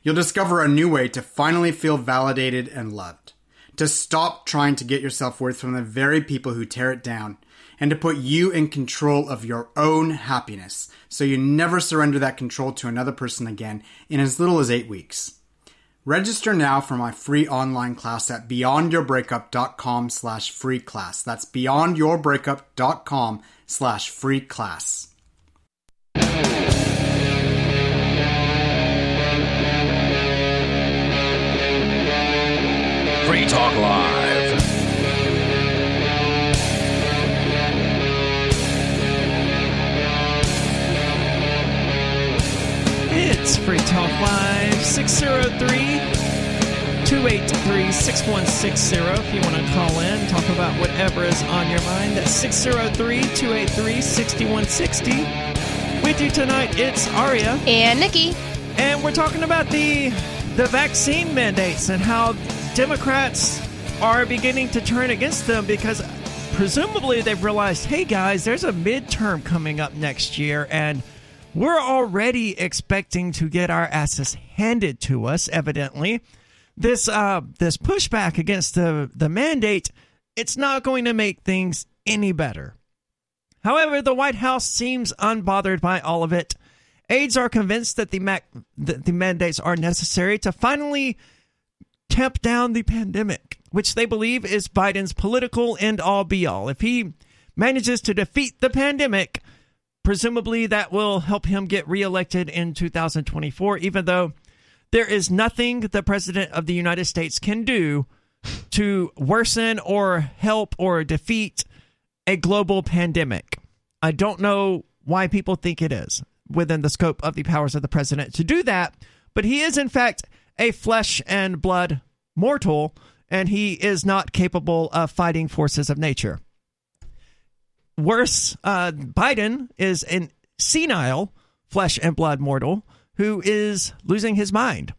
You'll discover a new way to finally feel validated and loved. To stop trying to get your self worth from the very people who tear it down. And to put you in control of your own happiness so you never surrender that control to another person again in as little as eight weeks. Register now for my free online class at beyondyourbreakup.com slash free class. That's beyondyourbreakup.com slash free class. Free Talk Live. It's Free Talk Live 603 283 6160. If you want to call in, talk about whatever is on your mind, that's 603 283 6160. With you tonight, it's Aria, And Nikki. and we're talking about the the vaccine mandates and how Democrats are beginning to turn against them because presumably they've realized, hey guys, there's a midterm coming up next year and we're already expecting to get our asses handed to us, evidently. This uh this pushback against the, the mandate, it's not going to make things any better. However, the White House seems unbothered by all of it. Aides are convinced that the, mac- that the mandates are necessary to finally tamp down the pandemic, which they believe is Biden's political end all be all. If he manages to defeat the pandemic, presumably that will help him get reelected in 2024, even though there is nothing the President of the United States can do to worsen or help or defeat a global pandemic. I don't know why people think it is within the scope of the powers of the president to do that, but he is, in fact, a flesh and blood mortal, and he is not capable of fighting forces of nature. Worse, uh, Biden is an senile flesh and blood mortal who is losing his mind.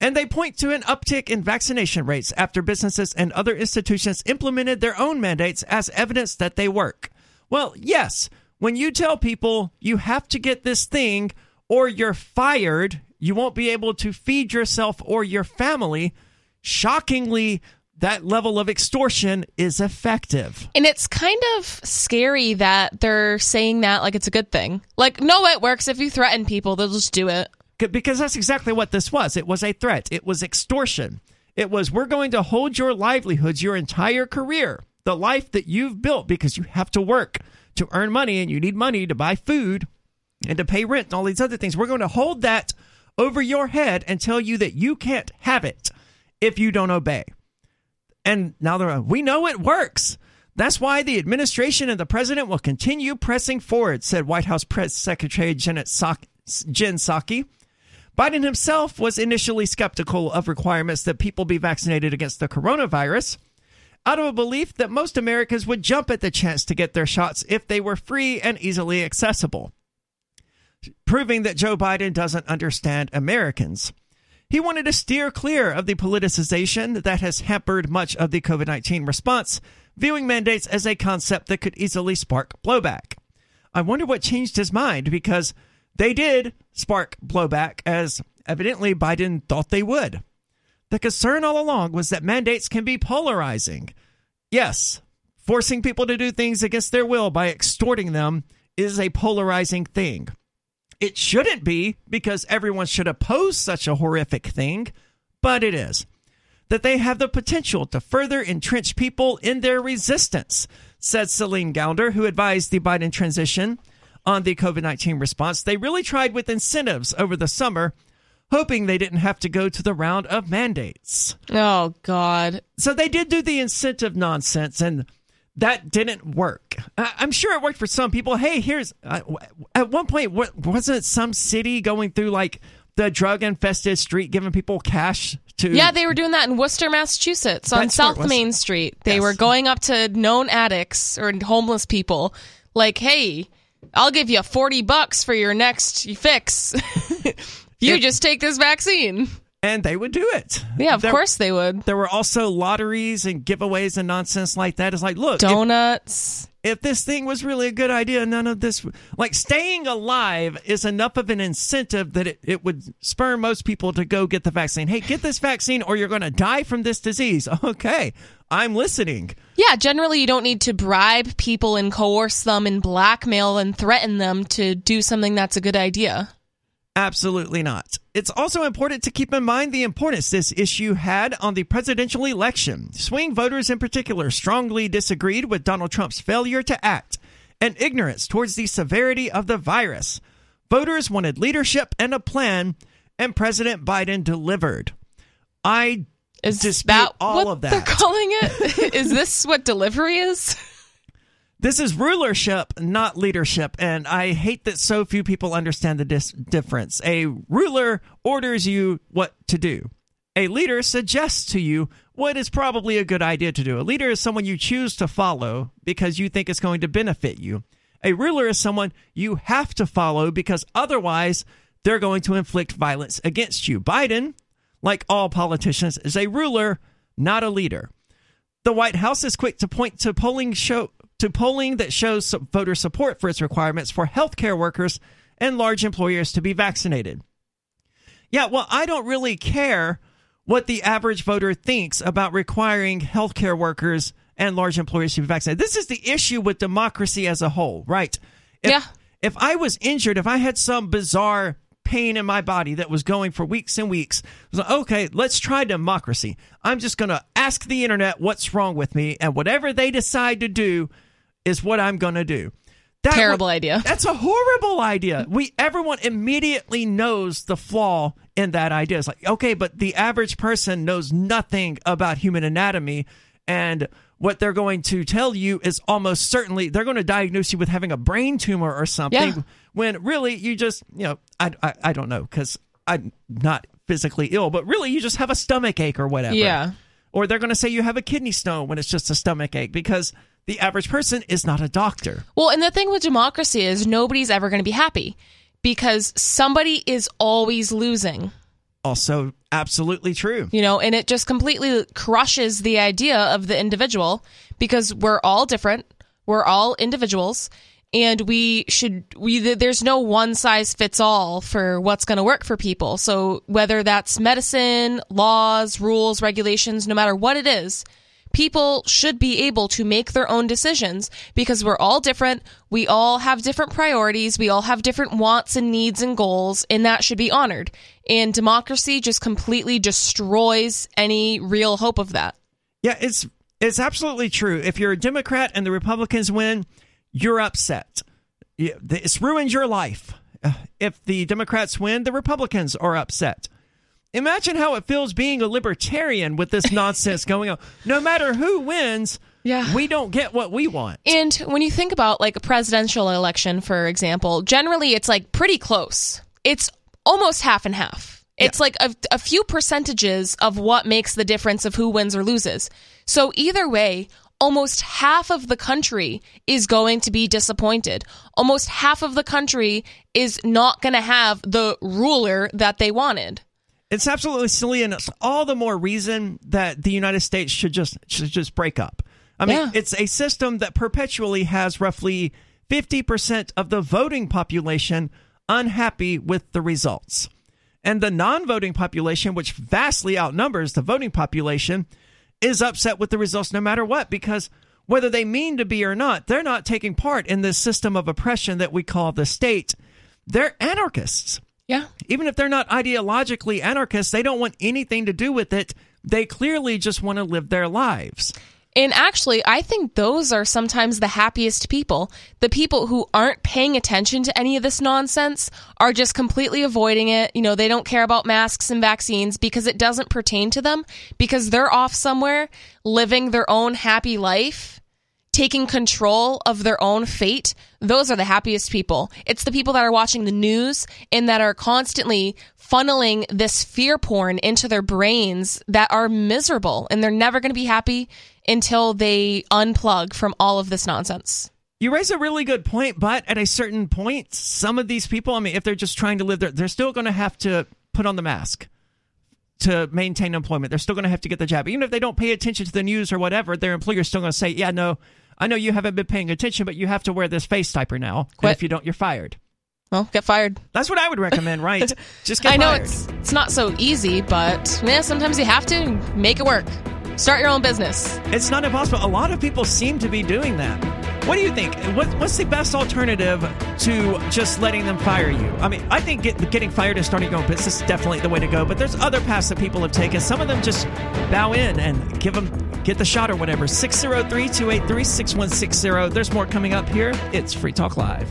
And they point to an uptick in vaccination rates after businesses and other institutions implemented their own mandates as evidence that they work. Well, yes, when you tell people you have to get this thing or you're fired, you won't be able to feed yourself or your family, shockingly, that level of extortion is effective. And it's kind of scary that they're saying that like it's a good thing. Like, no, it works. If you threaten people, they'll just do it. Because that's exactly what this was. It was a threat, it was extortion. It was, we're going to hold your livelihoods, your entire career, the life that you've built because you have to work to earn money and you need money to buy food and to pay rent and all these other things. We're going to hold that over your head and tell you that you can't have it if you don't obey. And now they're, we know it works. That's why the administration and the president will continue pressing forward, said White House Press Secretary Janet Psaki, Jen Psaki. Biden himself was initially skeptical of requirements that people be vaccinated against the coronavirus out of a belief that most Americans would jump at the chance to get their shots if they were free and easily accessible, proving that Joe Biden doesn't understand Americans. He wanted to steer clear of the politicization that has hampered much of the COVID 19 response, viewing mandates as a concept that could easily spark blowback. I wonder what changed his mind because they did spark blowback, as evidently Biden thought they would. The concern all along was that mandates can be polarizing. Yes, forcing people to do things against their will by extorting them is a polarizing thing. It shouldn't be because everyone should oppose such a horrific thing, but it is. That they have the potential to further entrench people in their resistance, said Celine Gounder, who advised the Biden transition on the COVID 19 response. They really tried with incentives over the summer, hoping they didn't have to go to the round of mandates. Oh, God. So they did do the incentive nonsense, and that didn't work. I'm sure it worked for some people. Hey, here's uh, at one point, wasn't it some city going through like the drug infested street, giving people cash to? Yeah, they were doing that in Worcester, Massachusetts, on That's South. Main Street. They Yes. were going up to known addicts or homeless people, like, "Hey, I'll give you 40 bucks for your next fix. you just take this vaccine. And they would do it. Yeah, of There- course they would. There were also lotteries and giveaways and nonsense like that. It's like, look, if, Donuts. if this thing was really a good idea, none of this, like staying alive is enough of an incentive that it, it would spur most people to go get the vaccine. Hey, get this vaccine or you're going to die from this disease. Okay, I'm listening. Yeah, generally you don't need to bribe people and coerce them and blackmail and threaten them to do something that's a good idea. Absolutely not. It's also important to keep in mind the importance this issue had on the presidential election. Swing voters in particular strongly disagreed with Donald Trump's failure to act and ignorance towards the severity of the virus. Voters wanted leadership and a plan, and President Biden delivered. I Is Dispute that all what of they're calling it? is this what delivery is? This is rulership, not leadership, and I hate that so few people understand the dis- difference. A ruler orders you what to do. A leader suggests to you what is probably a good idea to do. A leader is someone you choose to follow because you think it's going to benefit you. A ruler is someone you have to follow because otherwise they're going to inflict violence against you. Biden, like all politicians, is a ruler, not a leader. The White House is quick to point to polling show to polling that shows voter support for its requirements for healthcare workers and large employers to be vaccinated. Yeah, well, I don't really care what the average voter thinks about requiring healthcare workers and large employers to be vaccinated. This is the issue with democracy as a whole, right? If, Yeah. If I was injured, if I had some bizarre pain in my body that was going for weeks and weeks, I was like, okay, let's try democracy. I'm just going to ask the internet what's wrong with me, and whatever they decide to do is what I'm going to do. That Terrible idea. that's a horrible idea. We everyone immediately knows the flaw in that idea. It's like, okay, but the average person knows nothing about human anatomy and what they're going to tell you is almost certainly they're going to diagnose you with having a brain tumor or something Yeah. when really you just, you know, I I, I don't know cuz I'm not physically ill, but really you just have a stomach ache or whatever. Yeah. Or they're going to say you have a kidney stone when it's just a stomach ache because the average person is not a doctor. Well, and the thing with democracy is nobody's ever going to be happy because somebody is always losing, Also, absolutely true. you know, and it just completely crushes the idea of the individual because we're all different. We're all individuals and we should we there's no one size fits all for what's going to work for people. So whether that's medicine, laws, rules, regulations, no matter what it is, people should be able to make their own decisions because we're all different. We all have different priorities. We all have different wants and needs and goals, and that should be honored. And democracy just completely destroys any real hope of that. Yeah, it's it's absolutely true. If you're a Democrat and the Republicans win, you're upset. It's ruined your life. If the Democrats win, the Republicans are upset. Imagine how it feels being a libertarian with this nonsense going on. No matter who wins, Yeah. we don't get what we want. And when you think about like a presidential election, for example, generally it's like pretty close. It's almost half and half. It's like a, a few percentages of what makes the difference of who wins or loses. So either way, almost half of the country is going to be disappointed. Almost half of the country is not going to have the ruler that they wanted. It's absolutely silly, and it's all the more reason that the United States should just should just break up. I mean, Yeah. it's a system that perpetually has roughly fifty percent of the voting population unhappy with the results, and the non-voting population, which vastly outnumbers the voting population, is upset with the results no matter what because. Whether they mean to be or not, they're not taking part in this system of oppression that we call the state. They're anarchists Yeah. even if they're not ideologically anarchists, they don't want anything to do with it. They clearly just want to live their lives. And actually, I think those are sometimes the happiest people. The people who aren't paying attention to any of this nonsense are just completely avoiding it. You know, they don't care about masks and vaccines because it doesn't pertain to them because they're off somewhere living their own happy life, taking control of their own fate. Those are the happiest people. It's the people that are watching the news and that are constantly funneling this fear porn into their brains that are miserable and they're never going to be happy until they unplug from all of this nonsense. You raise a really good point, but at a certain point, some of these people, I mean, if they're just trying to live there, they're still going to have to put on the mask to maintain employment. They're still going to have to get the job. Even if they don't pay attention to the news or whatever, their employer's still going to say, yeah, no, I know you haven't been paying attention, but you have to wear this face diaper now. Quit. And if you don't, you're fired. Well, get fired. That's what I would recommend, right? Just get I know fired. it's it's not so easy, but yeah, sometimes you have to make it work. Start your own business. It's not impossible. A lot of people seem to be doing that. What do you think? What, what's the best alternative to just letting them fire you? I mean, I think get, getting fired and starting your own business is definitely the way to go. But there's other paths that people have taken. Some of them just bow in and give them get the shot or whatever. 603-283-6160. There's more coming up here. It's Free Talk Live.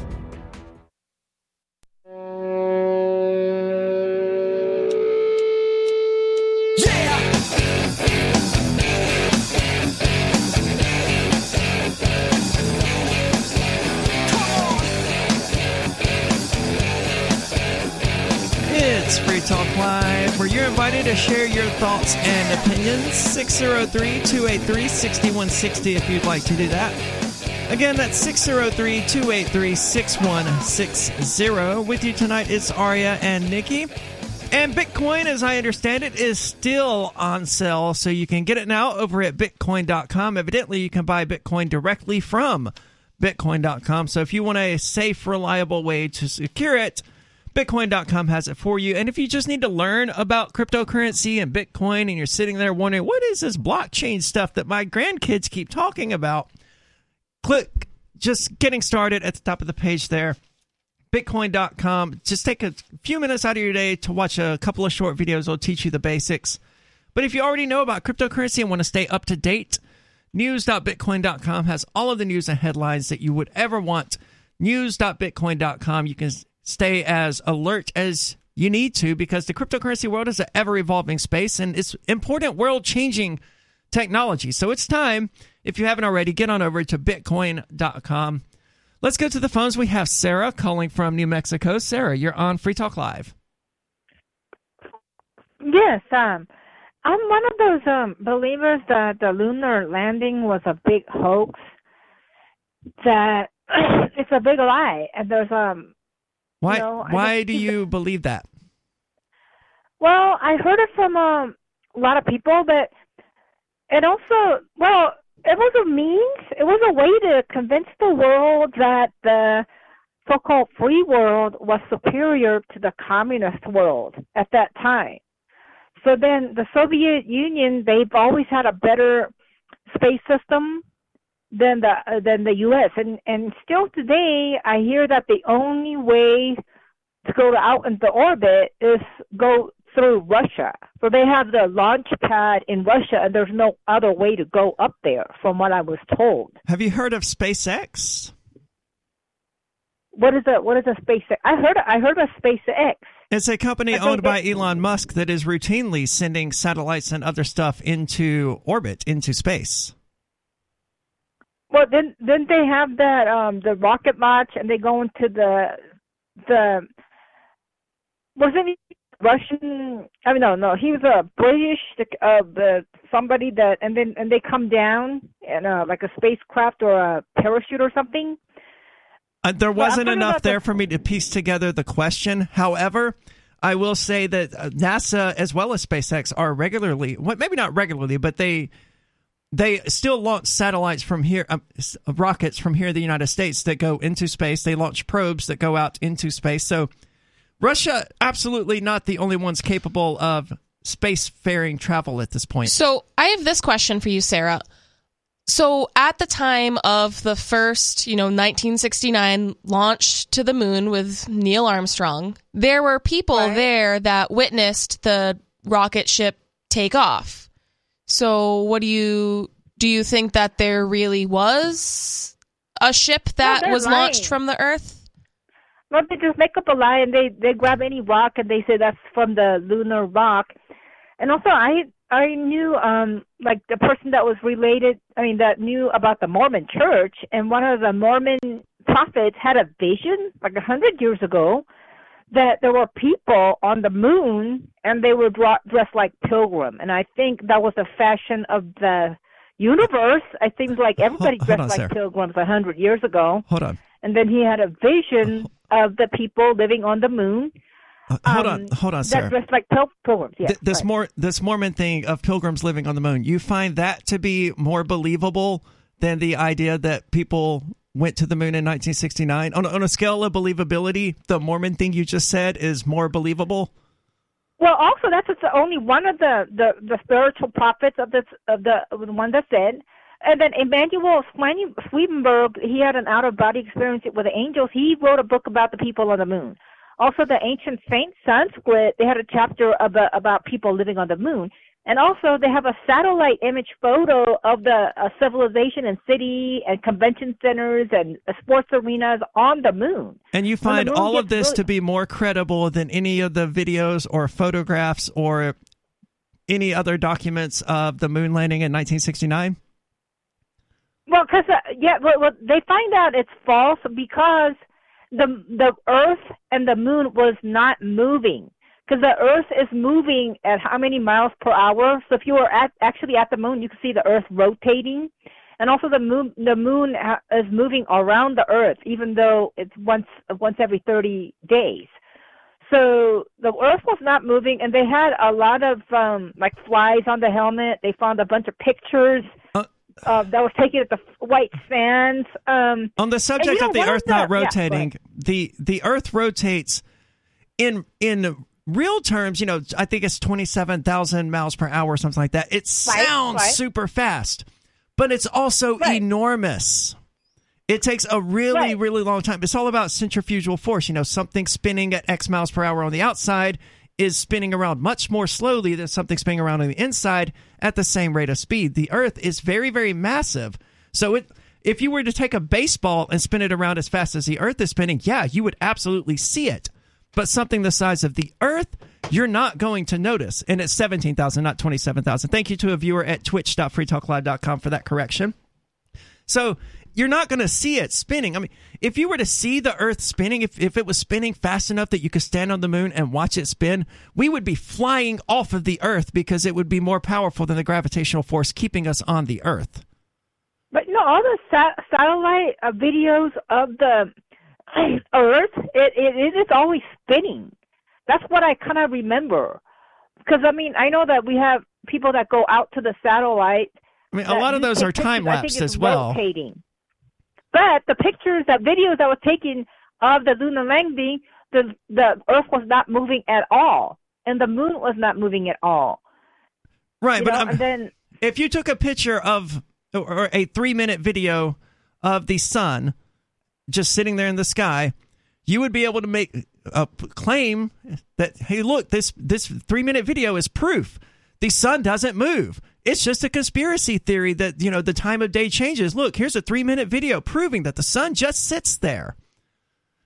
Talk Live, where you're invited to share your thoughts and opinions. 603 283 6160 if you'd like to do that. Again, that's 603 283 6160. With you tonight, it's Aria and Nikki. And Bitcoin, as I understand it, is still on sale, so you can get it now over at Bitcoin.com. Evidently, you can buy Bitcoin directly from Bitcoin.com. So if you want a safe, reliable way to secure it, Bitcoin.com has it for you. And if you just need to learn about cryptocurrency and Bitcoin and you're sitting there wondering, what is this blockchain stuff that my grandkids keep talking about? Click just getting started at the top of the page there. Bitcoin.com. Just take a few minutes out of your day to watch a couple of short videos. It'll teach you the basics. But if you already know about cryptocurrency and want to stay up to date, news.bitcoin.com has all of the news and headlines that you would ever want. News.bitcoin.com. You can stay as alert as you need to because the cryptocurrency world is an ever evolving space and it's important world changing technology. So it's time, if you haven't already, get on over to bitcoin.com. Let's go to the phones. We have Sarah calling from New Mexico. Sarah, you're on Free Talk Live. Yes, um, I'm one of those um, believers that the lunar landing was a big hoax. That it's a big lie, and there's um. Why? No, why do you believe that? Well, I heard it from um, a lot of people, but it also well, it was a means. It was a way to convince the world that the so-called free world was superior to the communist world at that time. So then the Soviet Union, they've always had a better space system than the uh, than the U.S. and and still today, I hear that the only way to go out into orbit is go through Russia. So they have the launch pad in Russia, and there's no other way to go up there, from what I was told. Have you heard of SpaceX? What is a what is a SpaceX? I heard I heard of SpaceX. It's a company owned by Elon Musk that is routinely sending satellites and other stuff into orbit, into space. Well, then then they have that um the rocket launch, and they go into the the wasn't he Russian? I mean, no, no, he was a British uh the somebody that, and then and they come down in uh like a spacecraft or a parachute or something. Uh, there wasn't talking enough about the- there for me to piece together the question. However, I will say that uh, NASA as well as SpaceX are regularly, well, maybe not regularly, but they they still launch satellites from here, um, s- rockets from here in the United States that go into space. They launch probes that go out into space. So Russia, absolutely not the only ones capable of spacefaring travel at this point. So I have this question for you, Sarah. So at the time of the first, you know, 1969 launch to the moon with Neil Armstrong, there were people Right. there that witnessed the rocket ship take off. So what do you do you think that there really was a ship that they're was launched from the earth? No, they just make up a lie and they they grab any rock and they say that's from the lunar rock. And also, I I knew um like the person that was related. I mean, that knew about the Mormon Church, and one of the Mormon prophets had a vision like a hundred years ago that there were people on the moon and they were dra- dressed like pilgrim. And I think that was the fashion of the universe. It seems like everybody hold dressed on, like Sarah. pilgrims a hundred years ago. Hold on. And then he had a vision of the people living on the moon. Uh, hold um, on. Hold on, that Sarah. dressed like pil- pilgrims. Yes, Th- this right. more this Mormon thing of pilgrims living on the moon. You find that to be more believable than the idea that people went to the moon in 1969 on, on a scale of believability. The Mormon thing you just said is more believable. Well, also that's just only one of the, the, the spiritual prophets of this of the of the one that said. And then Emanuel Swedenborg, he had an out of body experience with the angels. He wrote a book about the people on the moon. Also, the ancient saint Sanskrit, they had a chapter about about people living on the moon. And also, they have a satellite image photo of the uh, civilization and city and convention centers and uh, sports arenas on the moon. And you find all of this really- to be more credible than any of the videos or photographs or any other documents of the moon landing in 1969. Well, because uh, yeah, well, well, they find out it's false because the the Earth and the Moon was not moving. Because the Earth is moving at how many miles per hour? So if you were at actually at the Moon, you can see the Earth rotating, and also the Moon the Moon ha- is moving around the Earth, even though it's once once every thirty days. So the Earth was not moving, and they had a lot of um like flies on the helmet. They found a bunch of pictures Uh, uh, that was taken at the White Sands. Um, On the subject know, of the Earth not the- rotating, ahead. the the Earth rotates in in real terms. You know, I think it's twenty seven thousand miles per hour or something like that. It Right, sounds right. super fast, but it's also Right. enormous. It takes a really, Right. really long time. It's all about centrifugal force. You know, something spinning at X miles per hour on the outside is spinning around much more slowly than something spinning around on the inside at the same rate of speed. The Earth is very, very massive. So it if you were to take a baseball and spin it around as fast as the Earth is spinning, yeah, you would absolutely see it. But something the size of the Earth, you're not going to notice. And it's 17,000, not 27,000. Thank you to a viewer at twitch.freetalklive.com for that correction. So you're not going to see it spinning. I mean, if you were to see the Earth spinning, if, if it was spinning fast enough that you could stand on the moon and watch it spin, we would be flying off of the Earth because it would be more powerful than the gravitational force keeping us on the Earth. but no, all the sa- satellite uh, videos of the Earth, it, it it is always spinning. That's what I kind of remember. Because I mean, I know that we have people that go out to the satellite. I mean, a lot of those are time. Lapsed as well. Rotating. But the pictures, that videos that was taken of the lunar landing, the the Earth was not moving at all, and the Moon was not moving at all. Right, You but then if you took a picture of or a three minute video of the sun just sitting there in the sky, you would be able to make a claim that hey, look, this this three minute video is proof the sun doesn't move. It's just a conspiracy theory that you know the time of day changes. Look, here's a three minute video proving that the sun just sits there,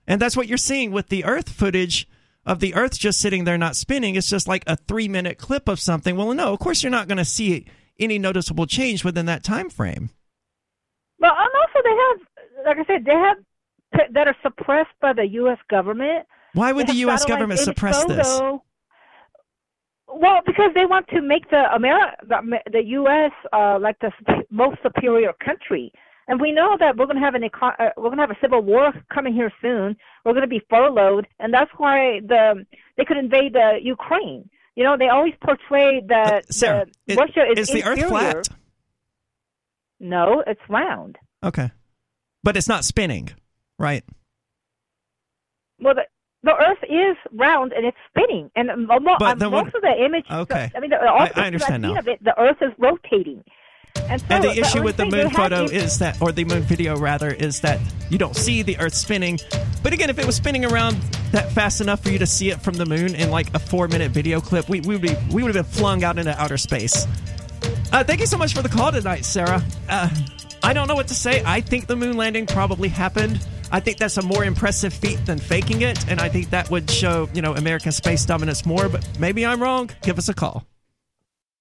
and that's what you're seeing with the Earth footage of the Earth just sitting there not spinning. It's just like a three minute clip of something. Well, no, of course you're not going to see any noticeable change within that time frame. Well, and also they have, like I said, they have that are suppressed by the U.S. government. Why would the U.S. government suppress this? photo. Well, because they want to make the Ameri- the, the U.S. Uh, like the most superior country, and we know that we're going to have an eco- uh, we're going to have a civil war coming here soon. We're going to be furloughed, and that's why the they could invade the Ukraine. You know, they always portray that Uh, Sarah, the it- Russia is is the Earth flat? No, it's round. Okay, but it's not spinning, right? Well, the, the Earth is round and it's spinning, and um, um, most what- of the image. Okay. I mean, the, all I- I understand now. Of it, the Earth is rotating, and so And the issue with the moon photo is- is that, or the moon video rather, is that you don't see the Earth spinning. But again, if it was spinning around that fast enough for you to see it from the moon in like a four-minute video clip, we, we would be we would have been flung out into outer space. Uh, thank you so much for the call tonight, Sarah. Uh, I don't know what to say. I think the moon landing probably happened. I think that's a more impressive feat than faking it, and I think that would show you know American space dominance more. But maybe I'm wrong. Give us a call.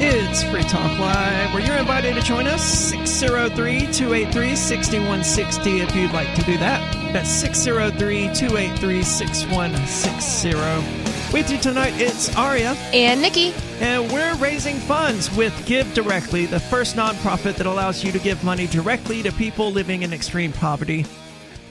It's Free Talk Live, where you're invited to join us. 603 283 6160 if you'd like to do that. That's 603 283 6160. With you tonight, it's Aria, And Nikki. and we're raising funds with Give Directly, the first nonprofit that allows you to give money directly to people living in extreme poverty.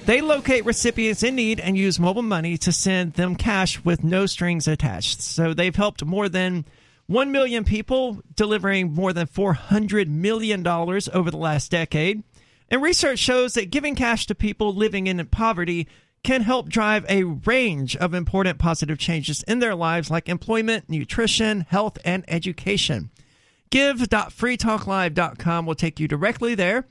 They locate recipients in need and use mobile money to send them cash with no strings attached. So they've helped more than 1 million people, delivering more than $400 million over the last decade. And research shows that giving cash to people living in poverty can help drive a range of important positive changes in their lives, like employment, nutrition, health, and education. Give.freetalklive.com will take you directly there.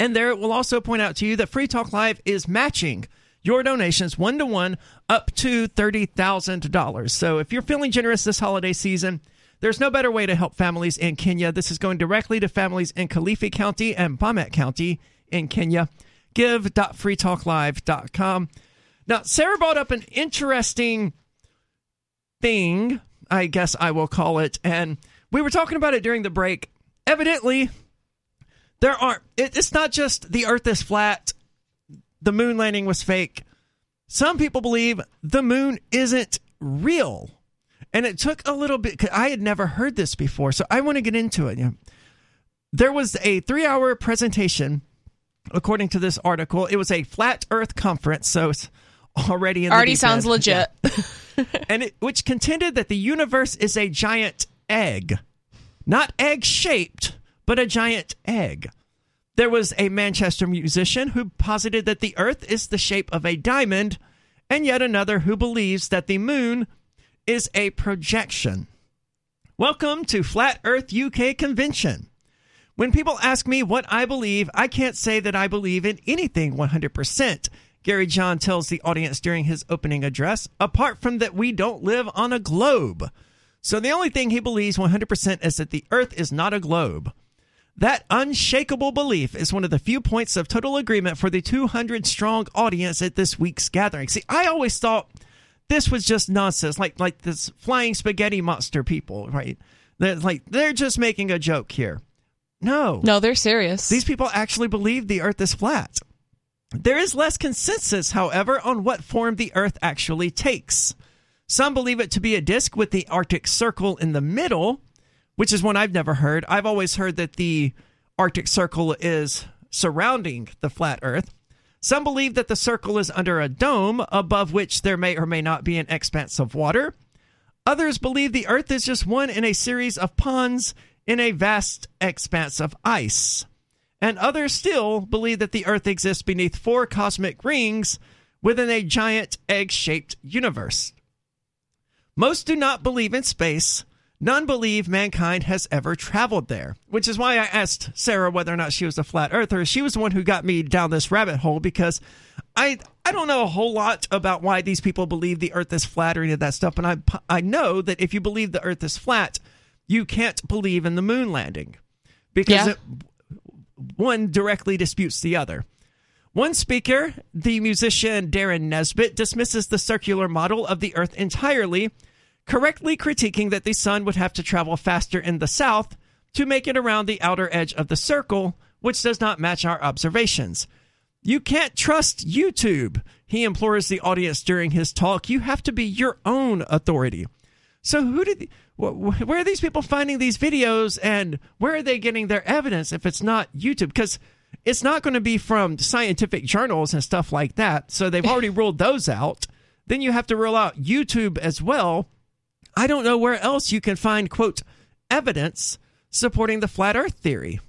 And there it will also point out to you that Free Talk Live is matching your donations one to one up to $30,000. So if you're feeling generous this holiday season, there's no better way to help families in Kenya. This is going directly to families in Kilifi County and Bomet County in Kenya. Give.freetalklive.com. Now, Sarah brought up an interesting thing, I guess I will call it, and we were talking about it during the break. Evidently, there are it, it's not just the earth is flat the moon landing was fake some people believe the moon isn't real and it took a little bit 'cause i had never heard this before so i want to get into it there was a three hour presentation according to this article it was a flat earth conference so it's already in Already sounds end. legit. and it, which contended that the universe is a giant egg, not egg shaped, but a giant egg. There was a Manchester musician who posited that the Earth is the shape of a diamond, and yet another who believes that the moon is a projection. Welcome to Flat Earth UK Convention. When people ask me what I believe, I can't say that I believe in anything 100%. Gary John tells the audience during his opening address, apart from that we don't live on a globe. So the only thing he believes 100% is that the earth is not a globe. That unshakable belief is one of the few points of total agreement for the 200 strong audience at this week's gathering. See, I always thought this was just nonsense, like like this flying spaghetti monster people, right? They're like they're just making a joke here. No, No, they're serious. these people actually believe the Earth is flat. There is less consensus, however, on what form the Earth actually takes. Some believe it to be a disk with the Arctic Circle in the middle, which is one I've never heard. I've always heard that the Arctic Circle is surrounding the flat Earth. Some believe that the circle is under a dome, above which there may or may not be an expanse of water. Others believe the Earth is just one in a series of ponds in a vast expanse of ice. And others still believe that the Earth exists beneath four cosmic rings within a giant egg shaped universe. Most do not believe in space. None believe mankind has ever traveled there, which is why I asked Sarah whether or not she was a flat earther. She was the one who got me down this rabbit hole because I I don't know a whole lot about why these people believe the earth is flat or any of that stuff, and I I know that if you believe the earth is flat, you can't believe in the moon landing because Yeah. it, one directly disputes the other. One speaker, the musician Darren Nesbitt, dismisses the circular model of the Earth entirely, correctly critiquing that the sun would have to travel faster in the south to make it around the outer edge of the circle, which does not match our observations. You can't trust YouTube, he implores the audience during his talk. You have to be your own authority. So, who did, where are these people finding these videos and where are they getting their evidence if it's not YouTube? Because it's not going to be from scientific journals and stuff like that. So, they've already ruled those out. Then you have to rule out YouTube as well. I don't know where else you can find, quote, evidence supporting the flat earth theory.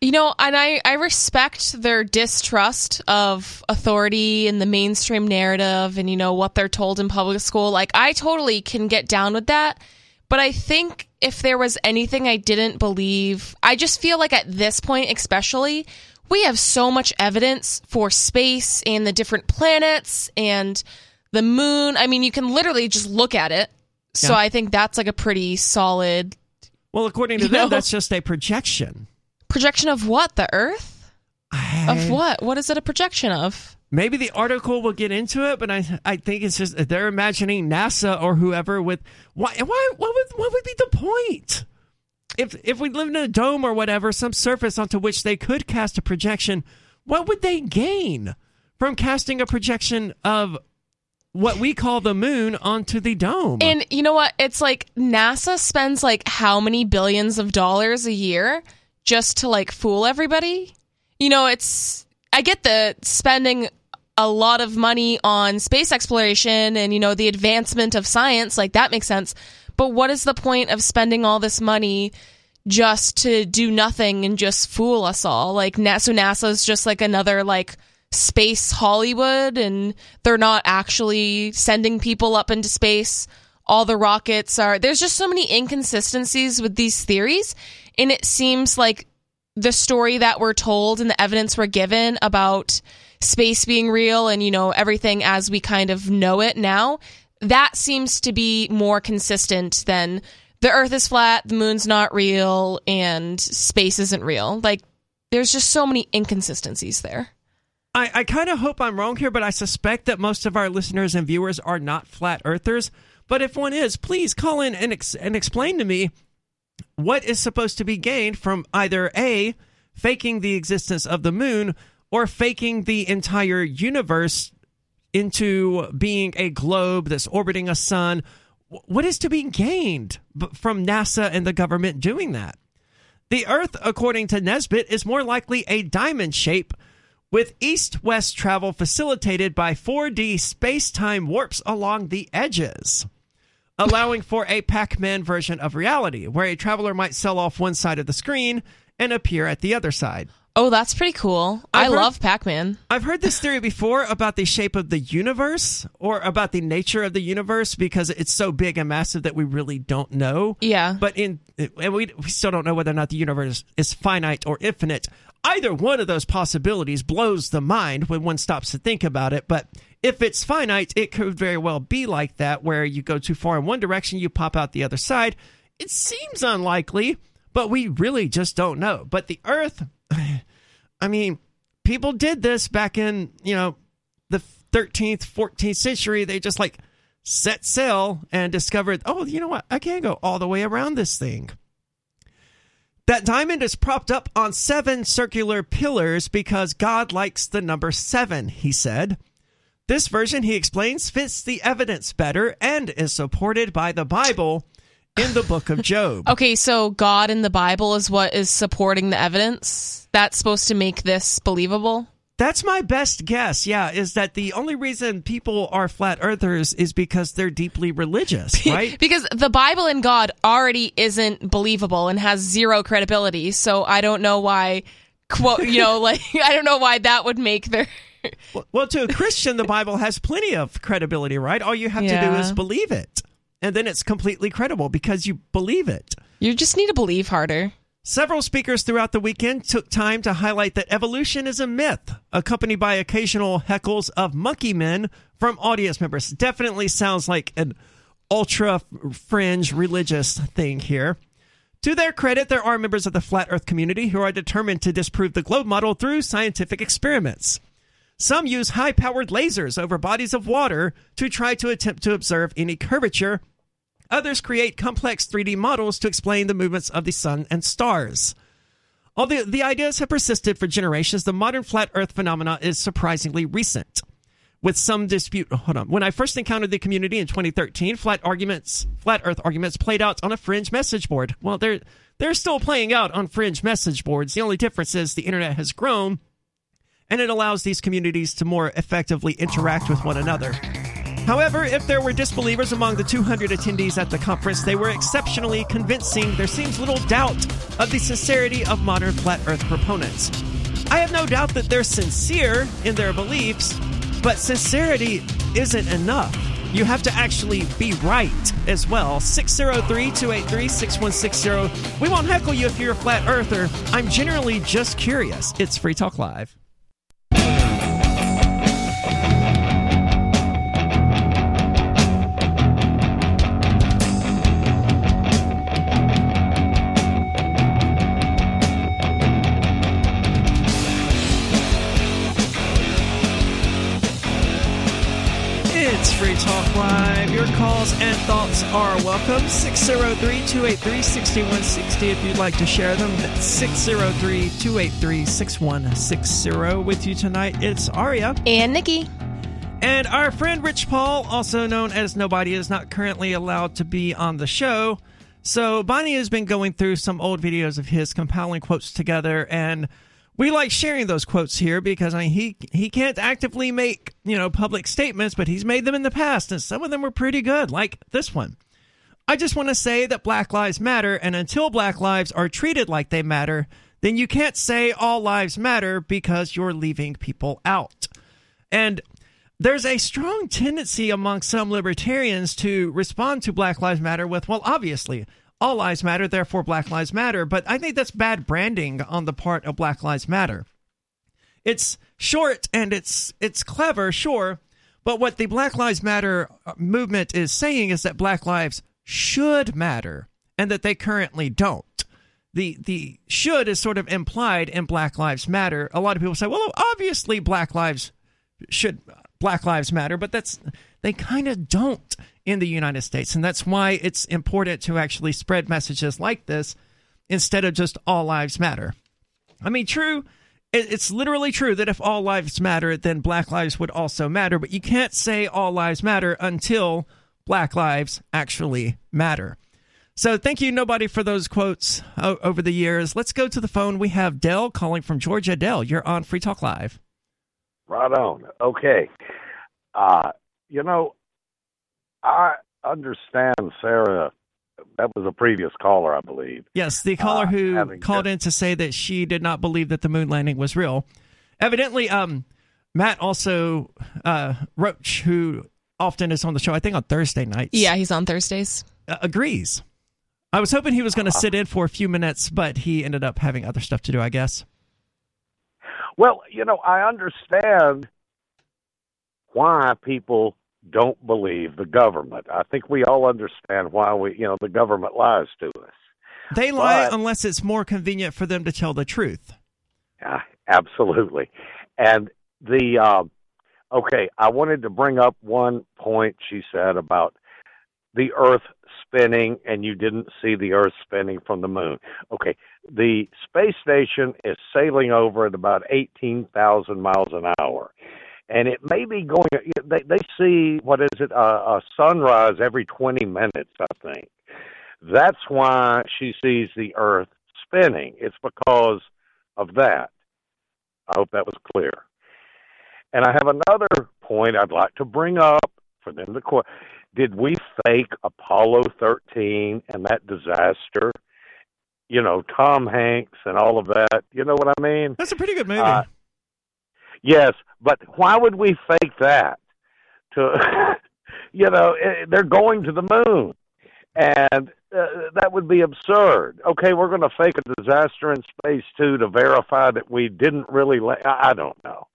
You know, and I, I respect their distrust of authority and the mainstream narrative and, you know, what they're told in public school. Like, I totally can get down with that. But I think if there was anything I didn't believe, I just feel like at this point, especially, we have so much evidence for space and the different planets and the moon. I mean, you can literally just look at it. So Yeah. I think that's like a pretty solid Well, according to them, know? that's just a projection. Projection of what? The Earth? Of what? What is it a projection of? Maybe the article will get into it, but I I think it's just they're imagining NASA or whoever with why why what would what would be the point? If if we lived in a dome or whatever, some surface onto which they could cast a projection, what would they gain from casting a projection of what we call the moon onto the dome? And you know what? It's like NASA spends like how many billions of dollars a year just to like fool everybody? You know, it's I get the spending a lot of money on space exploration and you know the advancement of science, like that makes sense. But what is the point of spending all this money just to do nothing and just fool us all? Like NASA is just like another like space Hollywood and they're not actually sending people up into space. All the rockets are there's just so many inconsistencies with these theories and it seems like the story that we're told and the evidence we're given about space being real and you know everything as we kind of know it now that seems to be more consistent than the earth is flat the moon's not real and space isn't real like there's just so many inconsistencies there I, I kind of hope I'm wrong here, but I suspect that most of our listeners and viewers are not flat earthers. But if one is, please call in and, ex- and explain to me what is supposed to be gained from either A, faking the existence of the moon, or faking the entire universe into being a globe that's orbiting a sun. What is to be gained from NASA and the government doing that? The Earth, according to Nesbitt, is more likely a diamond shape with east west travel facilitated by 4D space time warps along the edges, allowing for a Pac Man version of reality, where a traveler might sell off one side of the screen and appear at the other side. oh that's pretty cool i I've heard- love pac-man I've heard this theory before about the shape of the universe or about the nature of the universe because it's so big and massive that we really don't know. Yeah. But in and we we still don't know whether or not the universe is finite or infinite. Either one of those possibilities blows the mind when one stops to think about it, but if it's finite, it could very well be like that where you go too far in one direction, you pop out the other side. It seems unlikely, but we really just don't know. But the earth I mean, people did this back in, you know, the 13th, 14th century. They just like set sail and discovered, oh, you know what? I can't go all the way around this thing. That diamond is propped up on seven circular pillars because God likes the number seven, he said. This version, he explains, fits the evidence better and is supported by the Bible in the book of Job. Okay, so God in the Bible is what is supporting the evidence. That's supposed to make this believable. That's my best guess, yeah, is that the only reason people are flat earthers is because they're deeply religious, right? Because the Bible and God already isn't believable and has zero credibility. So I don't know why, quote, you know, like, I don't know why that would make their. well, to a Christian, the Bible has plenty of credibility, right? All you have to do is believe it. And then it's completely credible because you believe it. You just need to believe harder. Several speakers throughout the weekend took time to highlight that evolution is a myth, accompanied by occasional heckles of monkey men from audience members. Definitely sounds like an ultra fringe religious thing here. To their credit, there are members of the flat earth community who are determined to disprove the globe model through scientific experiments. Some use high powered lasers over bodies of water to try to attempt to observe any curvature Others create complex 3D models to explain the movements of the sun and stars. Although the ideas have persisted for generations, the modern flat Earth phenomena is surprisingly recent. With some dispute, hold on. When I first encountered the community in 2013, flat arguments, flat Earth arguments played out on a fringe message board. Well, they're they're still playing out on fringe message boards. The only difference is the internet has grown, and it allows these communities to more effectively interact with one another. However, if there were disbelievers among the 200 attendees at the conference, they were exceptionally convincing. There seems little doubt of the sincerity of modern flat earth proponents. I have no doubt that they're sincere in their beliefs, but sincerity isn't enough. You have to actually be right as well. 603 283 6160. We won't heckle you if you're a flat earther. I'm generally just curious. It's Free Talk Live. Calls and thoughts are welcome. 603 283 6160 if you'd like to share them. That's 603 283 6160. With you tonight, it's Aria. And Nikki. And our friend Rich Paul, also known as Nobody, is not currently allowed to be on the show. So Bonnie has been going through some old videos of his compiling quotes together and we like sharing those quotes here because I mean, he he can't actively make you know public statements, but he's made them in the past, and some of them were pretty good, like this one. I just want to say that Black Lives Matter, and until Black lives are treated like they matter, then you can't say all lives matter because you're leaving people out. And there's a strong tendency among some libertarians to respond to Black Lives Matter with, well, obviously, all lives matter, therefore Black Lives Matter. But I think that's bad branding on the part of Black Lives Matter. It's short and it's it's clever, sure, but what the Black Lives Matter uh, movement is saying is that Black lives should matter and that they currently don't. The the should is sort of implied in Black Lives Matter. A lot of people say, well, obviously Black lives should Black Lives Matter, but that's they kind of don't in the United States. And that's why it's important to actually spread messages like this instead of just all lives matter. I mean, true, it's literally true that if all lives matter, then black lives would also matter, but you can't say all lives matter until black lives actually matter. So thank you, nobody, for those quotes over the years. Let's go to the phone. We have Dell calling from Georgia. Dell, you're on Free Talk Live. Right on. Okay. Uh, you know, I understand Sarah. That was a previous caller, I believe. Yes, the caller uh, who called just... in to say that she did not believe that the moon landing was real. Evidently, um, Matt also uh, Roach, who often is on the show, I think on Thursday nights. Yeah, he's on Thursdays. Uh, agrees. I was hoping he was going to uh-huh. sit in for a few minutes, but he ended up having other stuff to do, I guess. Well, you know, I understand why people don't believe the government. I think we all understand why we, you know, the government lies to us. They lie but, unless it's more convenient for them to tell the truth. Yeah, absolutely. And the uh, okay, I wanted to bring up one point she said about the Earth spinning, and you didn't see the Earth spinning from the moon. Okay, the space station is sailing over at about eighteen thousand miles an hour and it may be going. They they see what is it a, a sunrise every twenty minutes, I think. That's why she sees the Earth spinning. It's because of that. I hope that was clear. And I have another point I'd like to bring up for them to. Quote. Did we fake Apollo 13 and that disaster? You know, Tom Hanks and all of that. You know what I mean? That's a pretty good movie. Uh, Yes, but why would we fake that? To you know, eh, they're going to the moon, and uh, that would be absurd. Okay, we're going to fake a disaster in space too to verify that we didn't really. La- I don't know.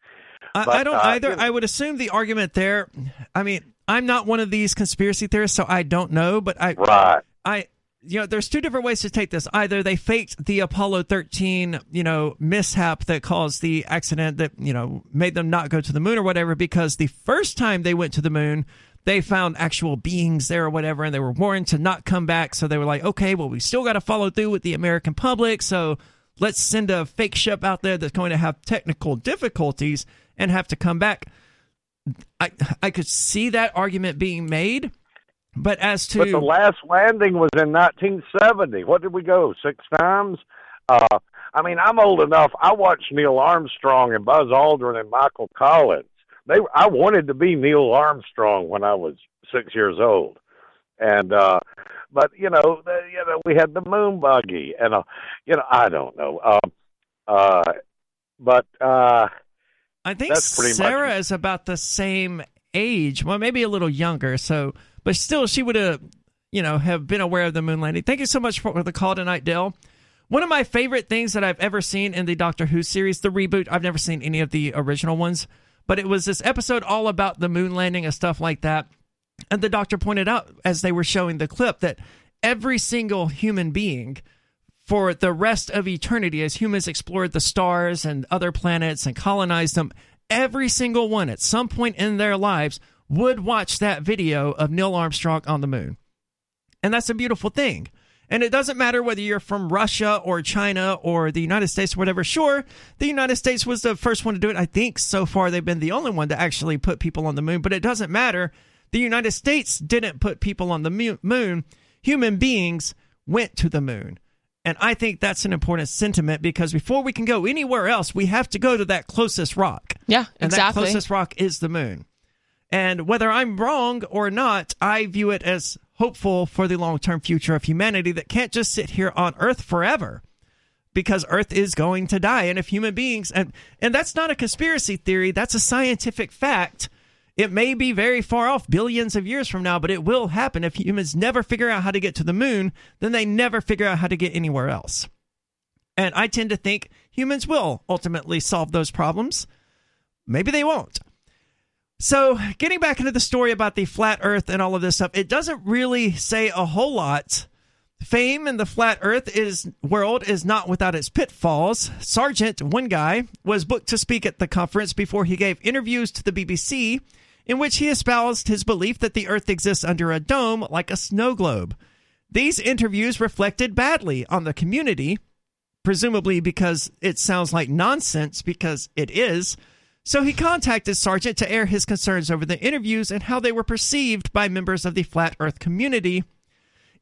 I, but, I don't uh, either. You know, I would assume the argument there. I mean, I'm not one of these conspiracy theorists, so I don't know. But I, right. I, you know, there's two different ways to take this. Either they faked the Apollo 13, you know, mishap that caused the accident that, you know, made them not go to the moon or whatever, because the first time they went to the moon, they found actual beings there or whatever, and they were warned to not come back. So they were like, okay, well, we still got to follow through with the American public. So let's send a fake ship out there that's going to have technical difficulties and have to come back. I I could see that argument being made, but as to But the last landing was in 1970. What did we go? Six times? Uh, I mean, I'm old enough. I watched Neil Armstrong and Buzz Aldrin and Michael Collins. They, I wanted to be Neil Armstrong when I was six years old, and uh, but you know, the, you know, we had the moon buggy, and uh, you know, I don't know, um, uh, but uh, I think Sarah is about the same age, well, maybe a little younger. So, but still, she would have, you know, have been aware of the moon landing. Thank you so much for the call tonight, Dell. One of my favorite things that I've ever seen in the Doctor Who series, the reboot. I've never seen any of the original ones, but it was this episode all about the moon landing and stuff like that. And the doctor pointed out as they were showing the clip that every single human being for the rest of eternity as humans explored the stars and other planets and colonized them every single one at some point in their lives would watch that video of Neil Armstrong on the moon. And that's a beautiful thing. And it doesn't matter whether you're from Russia or China or the United States or whatever. Sure, the United States was the first one to do it. I think so far they've been the only one to actually put people on the moon, but it doesn't matter. The United States didn't put people on the moon. Human beings went to the moon. And I think that's an important sentiment because before we can go anywhere else, we have to go to that closest rock. Yeah, And exactly. that closest rock is the moon. And whether I'm wrong or not, I view it as hopeful for the long term future of humanity that can't just sit here on Earth forever because Earth is going to die. And if human beings, and, and that's not a conspiracy theory, that's a scientific fact. It may be very far off, billions of years from now, but it will happen. If humans never figure out how to get to the moon, then they never figure out how to get anywhere else. And I tend to think humans will ultimately solve those problems. Maybe they won't. So, getting back into the story about the flat earth and all of this stuff, it doesn't really say a whole lot. Fame in the flat earth is world is not without its pitfalls. Sargent, one guy, was booked to speak at the conference before he gave interviews to the BBC in which he espoused his belief that the earth exists under a dome like a snow globe. These interviews reflected badly on the community, presumably because it sounds like nonsense because it is. So he contacted Sargent to air his concerns over the interviews and how they were perceived by members of the flat earth community.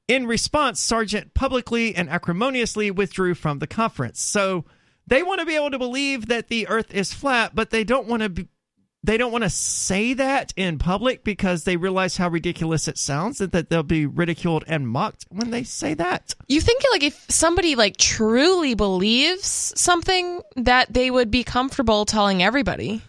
In response, Sargent publicly and acrimoniously withdrew from the conference. So they want to be able to believe that the earth is flat, but they don't want to be they don't want to say that in public because they realize how ridiculous it sounds and that they'll be ridiculed and mocked when they say that. You think like if somebody like truly believes something that they would be comfortable telling everybody.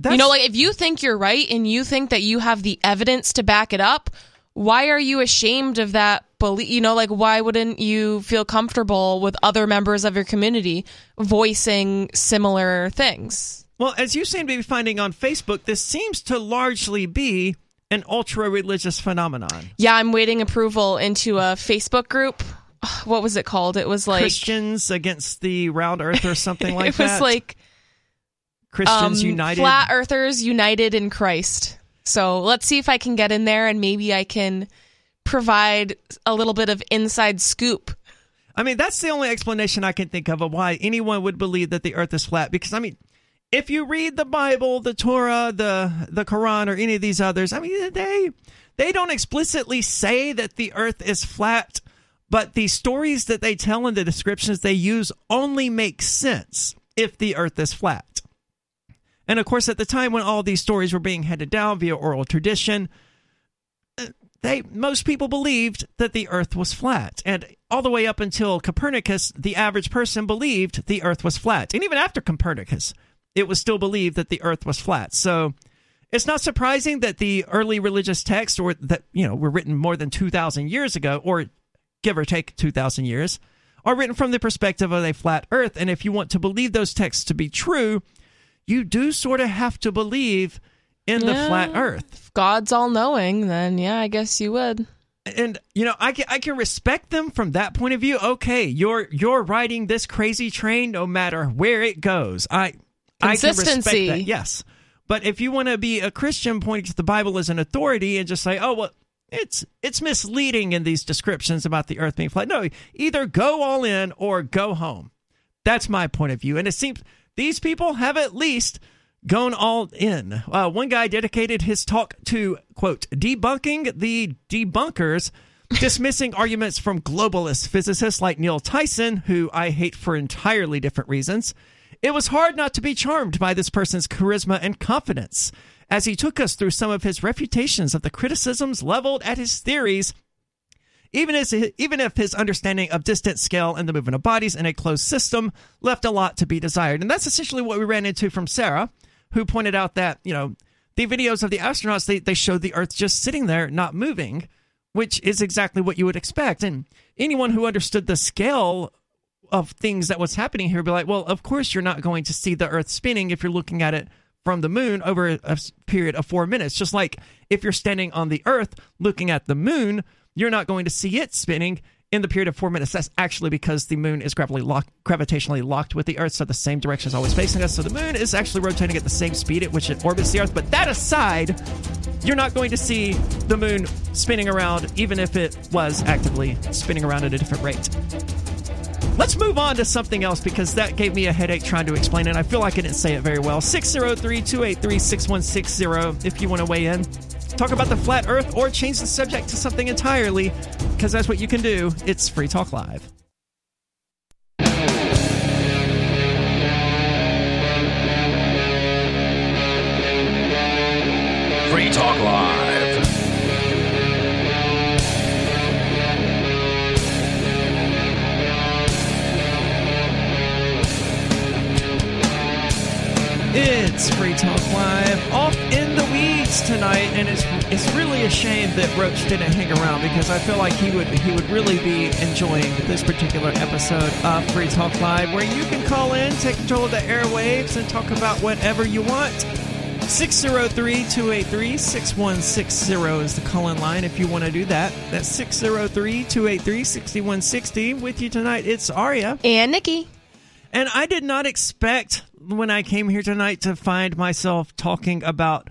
That's, you know, like if you think you're right and you think that you have the evidence to back it up, why are you ashamed of that belief? You know, like why wouldn't you feel comfortable with other members of your community voicing similar things? Well, as you seem to be finding on Facebook, this seems to largely be an ultra religious phenomenon. Yeah, I'm waiting approval into a Facebook group. What was it called? It was like Christians against the round earth or something like it was that. like Christians um, United. Flat Earthers United in Christ. So let's see if I can get in there and maybe I can provide a little bit of inside scoop. I mean, that's the only explanation I can think of of why anyone would believe that the earth is flat. Because, I mean, if you read the Bible, the Torah, the, the Quran, or any of these others, I mean, they, they don't explicitly say that the earth is flat, but the stories that they tell and the descriptions they use only make sense if the earth is flat. And of course, at the time when all these stories were being handed down via oral tradition, uh, they most people believed that the earth was flat. And all the way up until Copernicus, the average person believed the earth was flat. And even after Copernicus, it was still believed that the earth was flat. So it's not surprising that the early religious texts or that, you know, were written more than 2000 years ago or give or take 2000 years are written from the perspective of a flat earth. And if you want to believe those texts to be true, you do sort of have to believe in the flat earth. If God's all knowing, then yeah, I guess you would. and you know I can I can respect them from that point of view. Okay, you're you're riding this crazy train no matter where it goes. I I can respect Consistency. that. Yes. But if you want to be a Christian pointing to the Bible as an authority and just say, oh, well, it's it's misleading in these descriptions about the earth being flat. No, either go all in or go home. That's my point of view. And it seems these people have at least gone all in. Uh, one guy dedicated his talk to, quote, debunking the debunkers, dismissing arguments from globalist physicists like Neil Tyson, who I hate for entirely different reasons. It was hard not to be charmed by this person's charisma and confidence as he took us through some of his refutations of the criticisms leveled at his theories. Even, as, even if his understanding of distance scale and the movement of bodies in a closed system left a lot to be desired. And that's essentially what we ran into from Sarah, who pointed out that, you know, the videos of the astronauts, they, they showed the Earth just sitting there, not moving, which is exactly what you would expect. And anyone who understood the scale of things that was happening here be like, well, of course you're not going to see the Earth spinning if you're looking at it from the moon over a period of four minutes. Just like if you're standing on the Earth looking at the moon, you're not going to see it spinning in the period of four minutes. That's actually because the moon is locked, gravitationally locked with the Earth, so the same direction is always facing us. So the moon is actually rotating at the same speed at which it orbits the Earth. But that aside, you're not going to see the moon spinning around, even if it was actively spinning around at a different rate. Let's move on to something else because that gave me a headache trying to explain it. I feel like I didn't say it very well. 603 283 6160 if you want to weigh in. Talk about the flat earth or change the subject to something entirely because that's what you can do. It's Free Talk Live. Free Talk Live. It's Free Talk Live, off in the weeds tonight, and it's it's really a shame that Roach didn't hang around because I feel like he would he would really be enjoying this particular episode of Free Talk Live, where you can call in, take control of the airwaves, and talk about whatever you want. 603-283-6160 is the call-in line if you want to do that. That's 603-283-6160. With you tonight, it's Aria. And Nikki. And I did not expect when I came here tonight to find myself talking about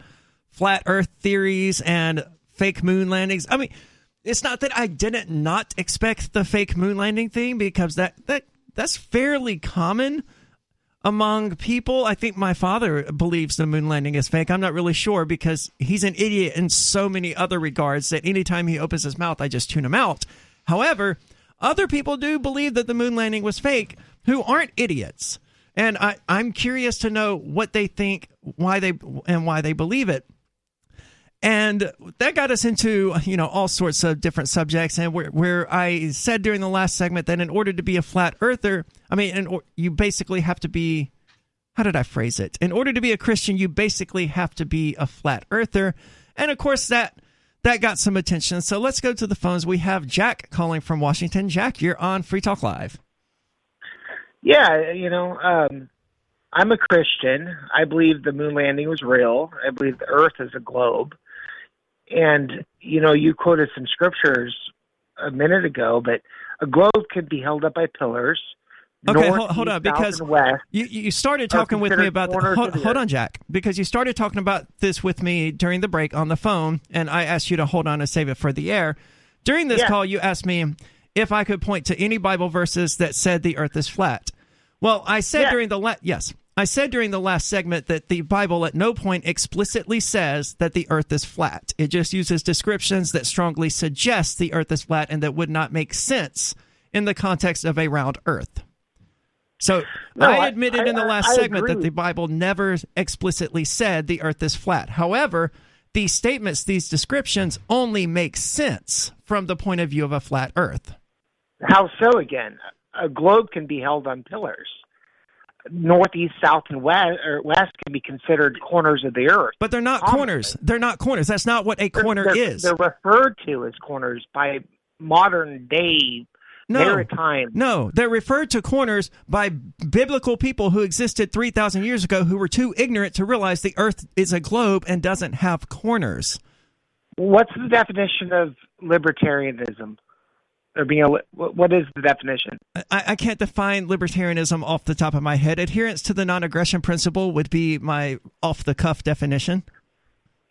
flat earth theories and fake moon landings. I mean, it's not that I didn't not expect the fake moon landing thing because that that that's fairly common among people. I think my father believes the moon landing is fake. I'm not really sure because he's an idiot in so many other regards that anytime he opens his mouth, I just tune him out. However, other people do believe that the moon landing was fake who aren't idiots. And I, I'm curious to know what they think, why they and why they believe it. And that got us into you know all sorts of different subjects, and where, where I said during the last segment that in order to be a flat earther, I mean, in, you basically have to be. How did I phrase it? In order to be a Christian, you basically have to be a flat earther, and of course that that got some attention. So let's go to the phones. We have Jack calling from Washington. Jack, you're on Free Talk Live. Yeah, you know, um, I'm a Christian. I believe the moon landing was real. I believe the Earth is a globe. And you know, you quoted some scriptures a minute ago, but a globe could be held up by pillars. Okay, north, hold, hold east, on, because you you started talking with me about the, hold, the hold on, Jack, because you started talking about this with me during the break on the phone, and I asked you to hold on and save it for the air. During this Yeah. call, you asked me if I could point to any Bible verses that said the Earth is flat. Well, I said during the la- yes, I said during the last segment that the Bible at no point explicitly says that the Earth is flat. It just uses descriptions that strongly suggest the Earth is flat and that would not make sense in the context of a round Earth. So No, I admitted I- in the last I segment that the Bible never explicitly said the Earth is flat. However, these statements, these descriptions, only make sense from the point of view of a flat Earth. How so again? A globe can be held on pillars. Northeast, south, and west, or west can be considered corners of the earth. But they're not corners. They're not corners. That's not what a They're- corner they're, is. They're referred to as corners by modern day No. maritime. No, they're referred to corners by biblical people who existed 3,000 years ago who were too ignorant to realize the earth is a globe and doesn't have corners. What's the definition of libertarianism? Or being a, what is the definition? I, I can't define libertarianism off the top of my head. Adherence to the non-aggression principle would be my off-the-cuff definition.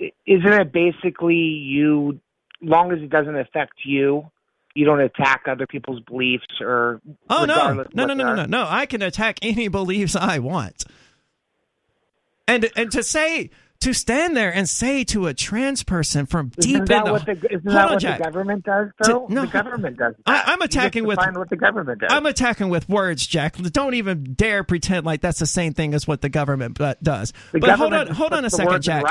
Isn't it basically you, long as it doesn't affect you, you don't attack other people's beliefs or oh no no no no no no no I can attack any beliefs I want. And and to say to stand there and say to a trans person from deep Isn't that in the what the, isn't Hold that on, what Jack. the government does, To- no. the government does. I- That. I'm attacking with- what the government does. I'm attacking with words, Jack. Don't even dare pretend like that's the same thing as what the government bu- does. The but hold on, hold on a second, Jack.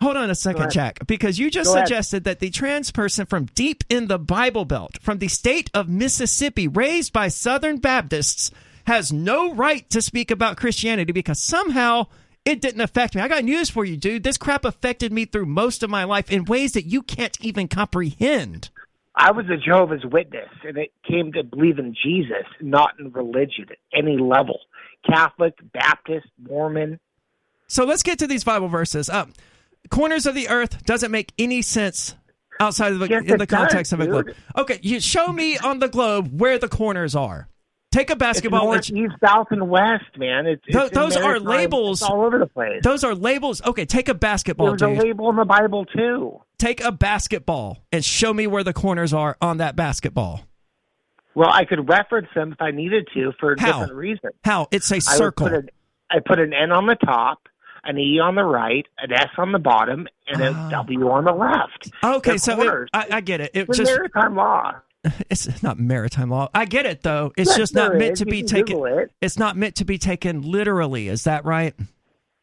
Hold on a second. Jack, because you just Go ahead. suggested that the trans person from deep in the Bible Belt, from the state of Mississippi, raised by Southern Baptists, has no right to speak about Christianity because somehow it didn't affect me. I got news for you, dude. This crap affected me through most of my life in ways that you can't even comprehend. I was a Jehovah's Witness, and it came to believe in Jesus, not in religion at any level. Catholic, Baptist, Mormon. So let's get to these Bible verses. Uh, corners of the earth doesn't make any sense outside of the, Yes, in the context does, of a globe. Okay, you show me on the globe where the corners are. Take a It's basketball. north, east, south, and west, man. It's, Tho- it's those are labels. It's all over the place. those are labels. Okay, take a basketball, There's a label in the Bible too. Take a basketball and show me where the corners are on that basketball. Well, I could reference them if I needed to for a How? different reason. How? It's a I circle. put an, I put an N on the top, an E on the right, an S on the bottom, and a Ah. W on the left. Okay, They're so it. I, I get it. It It's just maritime law. It's not maritime law. I get it though. It's Yes, just not meant is. to You be taken. It. It's not meant to be taken literally. Is that right?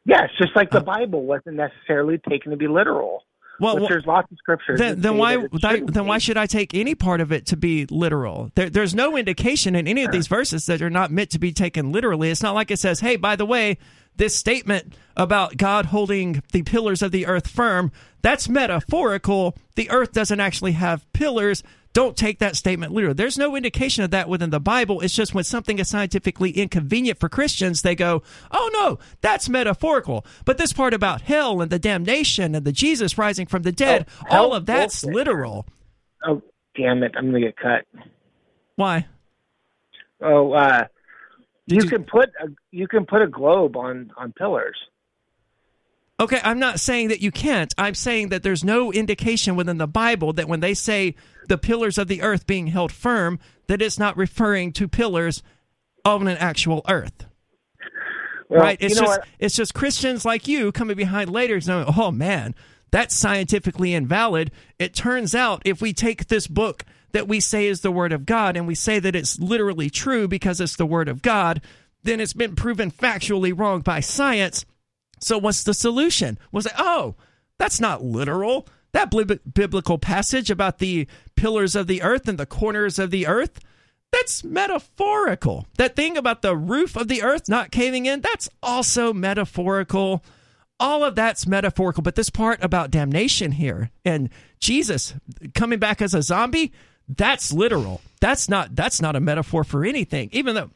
Yes, just like the Uh, Bible wasn't necessarily taken to be literal. Well, wh- there's lots of scriptures. then, then why that that- shouldn't then why should I take any part of it to be literal? There, there's no indication in any of these verses that are not meant to be taken literally. It's not like it says, "Hey, by the way, this statement about God holding the pillars of the earth firm that's metaphorical. The earth doesn't actually have pillars." Don't take that statement literally. There's no indication of that within the Bible. It's just when something is scientifically inconvenient for Christians, they go, "Oh no, that's metaphorical." But this part about hell and the damnation and the Jesus rising from the dead, Oh, all of that's bullshit. literal. Oh, damn it! I'm gonna get cut. Why? Oh, uh, you, you- can put a you can put a globe on on pillars. Okay, I'm not saying that you can't. I'm saying that there's no indication within the Bible that when they say the pillars of the earth being held firm, that it's not referring to pillars of an actual earth. Well, right? It's just what? it's just Christians like you coming behind later saying, "Oh man, that's scientifically invalid." It turns out if we take this book that we say is the word of God and we say that it's literally true because it's the word of God, then it's been proven factually wrong by science. So what's the solution? Was it, "Oh, that's not literal." That bib- biblical passage about the pillars of the earth and the corners of the earth, that's metaphorical. That thing about the roof of the earth not caving in, that's also metaphorical. All of that's metaphorical. But this part about damnation here and Jesus coming back as a zombie, that's literal. That's not that's not a metaphor for anything. Even though,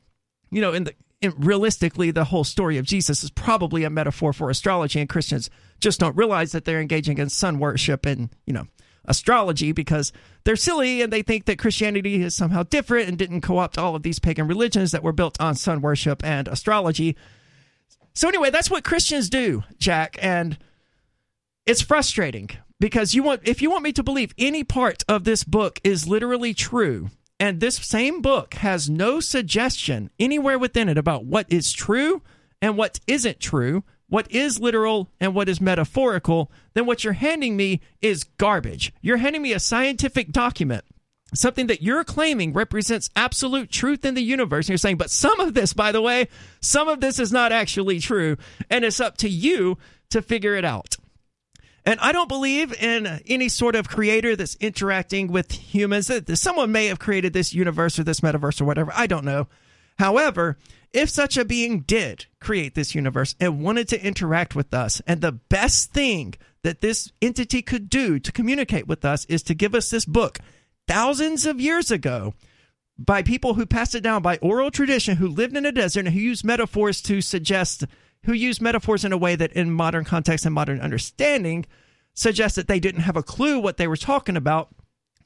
you know, in the realistically, the whole story of Jesus is probably a metaphor for astrology, and Christians just don't realize that they're engaging in sun worship and you know astrology because they're silly and they think that Christianity is somehow different and didn't co-opt all of these pagan religions that were built on sun worship and astrology. So anyway, that's what Christians do, Jack, and it's frustrating because you want if you want me to believe any part of this book is literally true and this same book has no suggestion anywhere within it about what is true and what isn't true, what is literal and what is metaphorical, then what you're handing me is garbage. You're handing me a scientific document something that you're claiming represents absolute truth in the universe. And you're saying, but some of this, by the way, some of this is not actually true. And it's up to you to figure it out. And I don't believe in any sort of creator that's interacting with humans. Someone may have created this universe or this metaverse or whatever. I don't know. However, if such a being did create this universe and wanted to interact with us, and the best thing that this entity could do to communicate with us is to give us this book thousands of years ago by people who passed it down by oral tradition, who lived in a desert and who used metaphors to suggest, who used metaphors in a way that in modern context and modern understanding suggests that they didn't have a clue what they were talking about.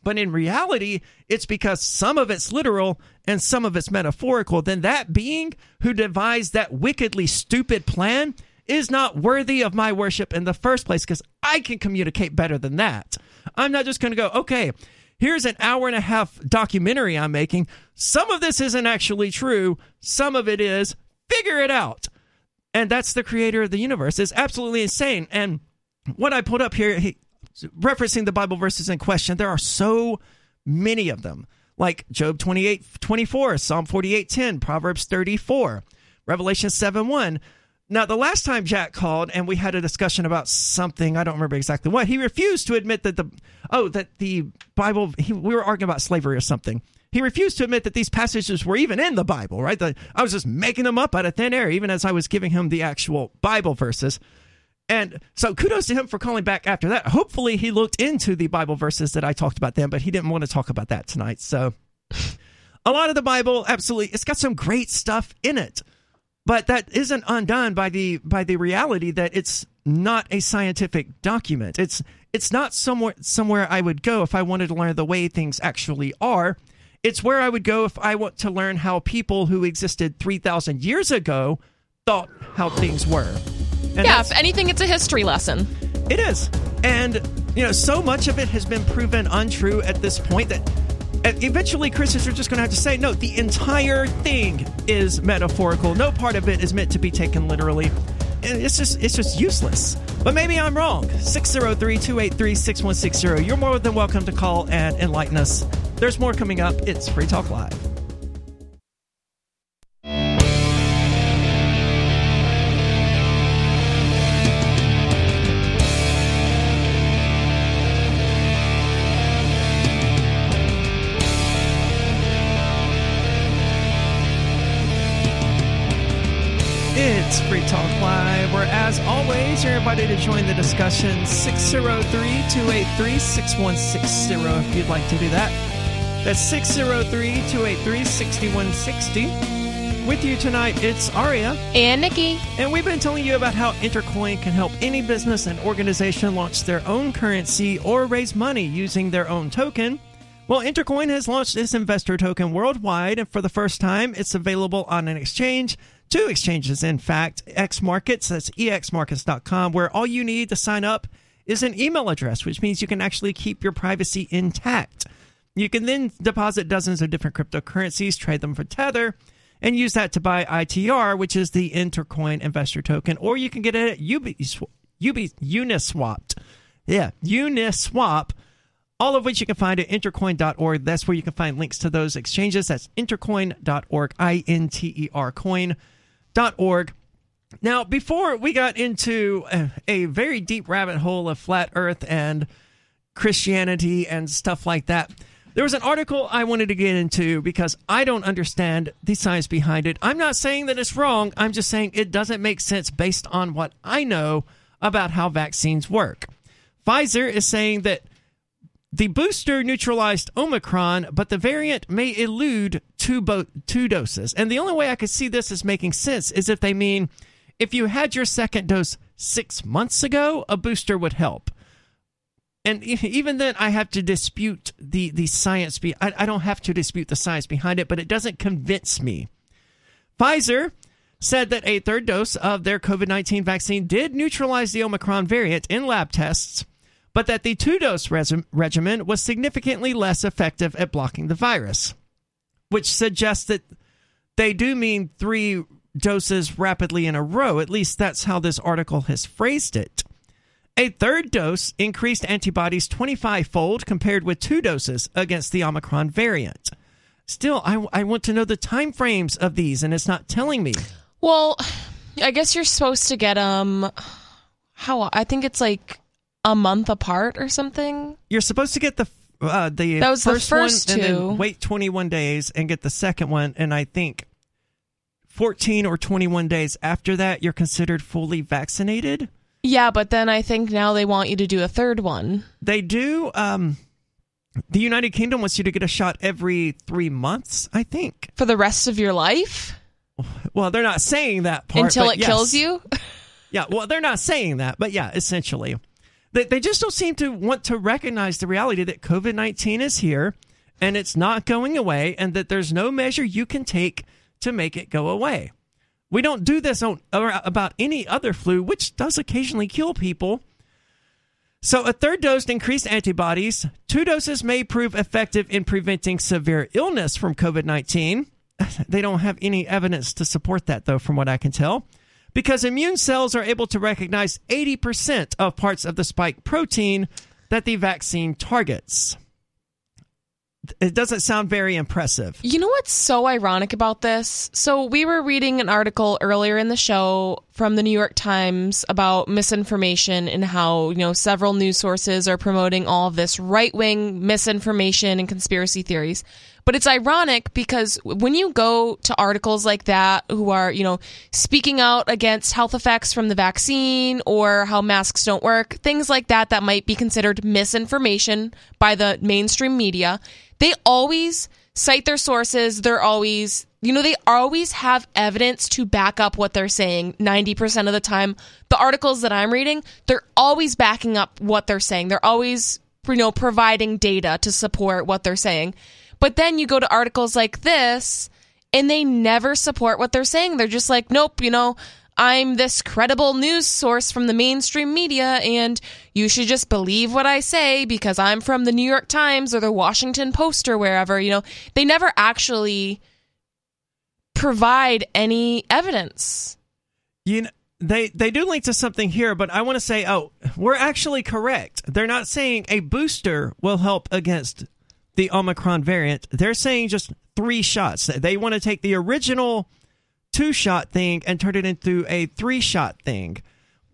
but in reality, it's because some of it's literal and some of it's metaphorical. Then that being who devised that wickedly stupid plan is not worthy of my worship in the first place because I can communicate better than that. I'm not just going to go, okay, here's an hour and a half documentary I'm making. Some of this isn't actually true, some of it is. Figure it out. And that's the creator of the universe. It's absolutely insane. And what I put up here, he, referencing the Bible verses in question, there are so many of them. Like Job 28 24, Psalm 48 10, Proverbs 34, Revelation 7 1. Now, the last time Jack called and we had a discussion about something, I don't remember exactly what, he refused to admit that the, oh, that the Bible, he, we were arguing about slavery or something. He refused to admit that these passages were even in the Bible, right? The, I was just making them up out of thin air, even as I was giving him the actual Bible verses. And so kudos to him for calling back after that. Hopefully, he looked into the Bible verses that I talked about then, but he didn't want to talk about that tonight. So, a lot of the Bible, absolutely, it's got some great stuff in it but that isn't undone by the by the reality that it's not a scientific document. It's it's not somewhere somewhere I would go if I wanted to learn the way things actually are. It's where I would go if I want to learn how people who existed 3000 years ago thought how things were. And yeah, if anything it's a history lesson. It is. And you know, so much of it has been proven untrue at this point that eventually Christians are just going to have to say, no, the entire thing is metaphorical. No part of it is meant to be taken literally. It's just it's just useless. But maybe I'm wrong. 603-283-6160. You're more than welcome to call and enlighten us. There's more coming up. It's Free Talk Live. It's Free Talk Live, where, as always, you're invited to join the discussion 603 283 6160 if you'd like to do that. That's 603 283 6160. With you tonight, it's Aria. And Nikki. And we've been telling you about how Intercoin can help any business and organization launch their own currency or raise money using their own token. Well, Intercoin has launched its investor token worldwide, and for the first time, it's available on an exchange two exchanges, in fact, X Markets, that's exmarkets.com, where all you need to sign up is an email address, which means you can actually keep your privacy intact. You can then deposit dozens of different cryptocurrencies, trade them for Tether, and use that to buy ITR, which is the Intercoin investor token, or you can get it at UB, UB, Uniswap. Yeah, Uniswap all of which you can find at intercoin.org. That's where you can find links to those exchanges. That's intercoin.org, I N T E R coin org. Now, before we got into a, a very deep rabbit hole of flat Earth and Christianity and stuff like that, there was an article I wanted to get into because I don't understand the science behind it. I'm not saying that it's wrong. I'm just saying it doesn't make sense based on what I know about how vaccines work. Pfizer is saying that the booster neutralized Omicron, but the variant may elude two, bo- two doses. And the only way I could see this as making sense is if they mean if you had your second dose six months ago, a booster would help. And even then, I have to dispute the, the science. Be- I, I don't have to dispute the science behind it, but it doesn't convince me. Pfizer said that a third dose of their COVID 19 vaccine did neutralize the Omicron variant in lab tests but that the two dose regimen was significantly less effective at blocking the virus, which suggests that they do mean three doses rapidly in a row. At least that's how this article has phrased it. A third dose increased antibodies 25 fold compared with two doses against the Omicron variant. Still, I, I want to know the time frames of these, and it's not telling me. Well, I guess you're supposed to get them. Um, how I think it's like a month apart or something. You're supposed to get the uh, the that was first, the first one two. and then wait 21 days and get the second one, and I think 14 or 21 days after that you're considered fully vaccinated. Yeah, but then I think now they want you to do a third one. They do. Um, the United Kingdom wants you to get a shot every three months, I think, for the rest of your life. Well, they're not saying that part until it yes. kills you. yeah, well, they're not saying that, but yeah, essentially. They, they just don't seem to want to recognize the reality that COVID 19 is here and it's not going away, and that there's no measure you can take to make it go away. We don't do this on, about any other flu, which does occasionally kill people. So, a third dose increased antibodies. Two doses may prove effective in preventing severe illness from COVID 19. They don't have any evidence to support that, though, from what I can tell, because immune cells are able to recognize 80% of parts of the spike protein that the vaccine targets it doesn't sound very impressive. You know what's so ironic about this? So, we were reading an article earlier in the show from the New York Times about misinformation and how, you know, several news sources are promoting all of this right wing misinformation and conspiracy theories. But it's ironic because when you go to articles like that who are, you know, speaking out against health effects from the vaccine or how masks don't work, things like that that might be considered misinformation by the mainstream media, they always cite their sources. They're always, you know, they always have evidence to back up what they're saying 90% of the time. The articles that I'm reading, they're always backing up what they're saying. They're always, you know, providing data to support what they're saying. But then you go to articles like this and they never support what they're saying. They're just like, nope, you know, I'm this credible news source from the mainstream media, and you should just believe what I say because I'm from the New York Times or the Washington Post or wherever. You know, they never actually provide any evidence. You know, they they do link to something here, but I want to say, oh, we're actually correct. They're not saying a booster will help against the Omicron variant. They're saying just three shots. They want to take the original two shot thing and turn it into a three shot thing.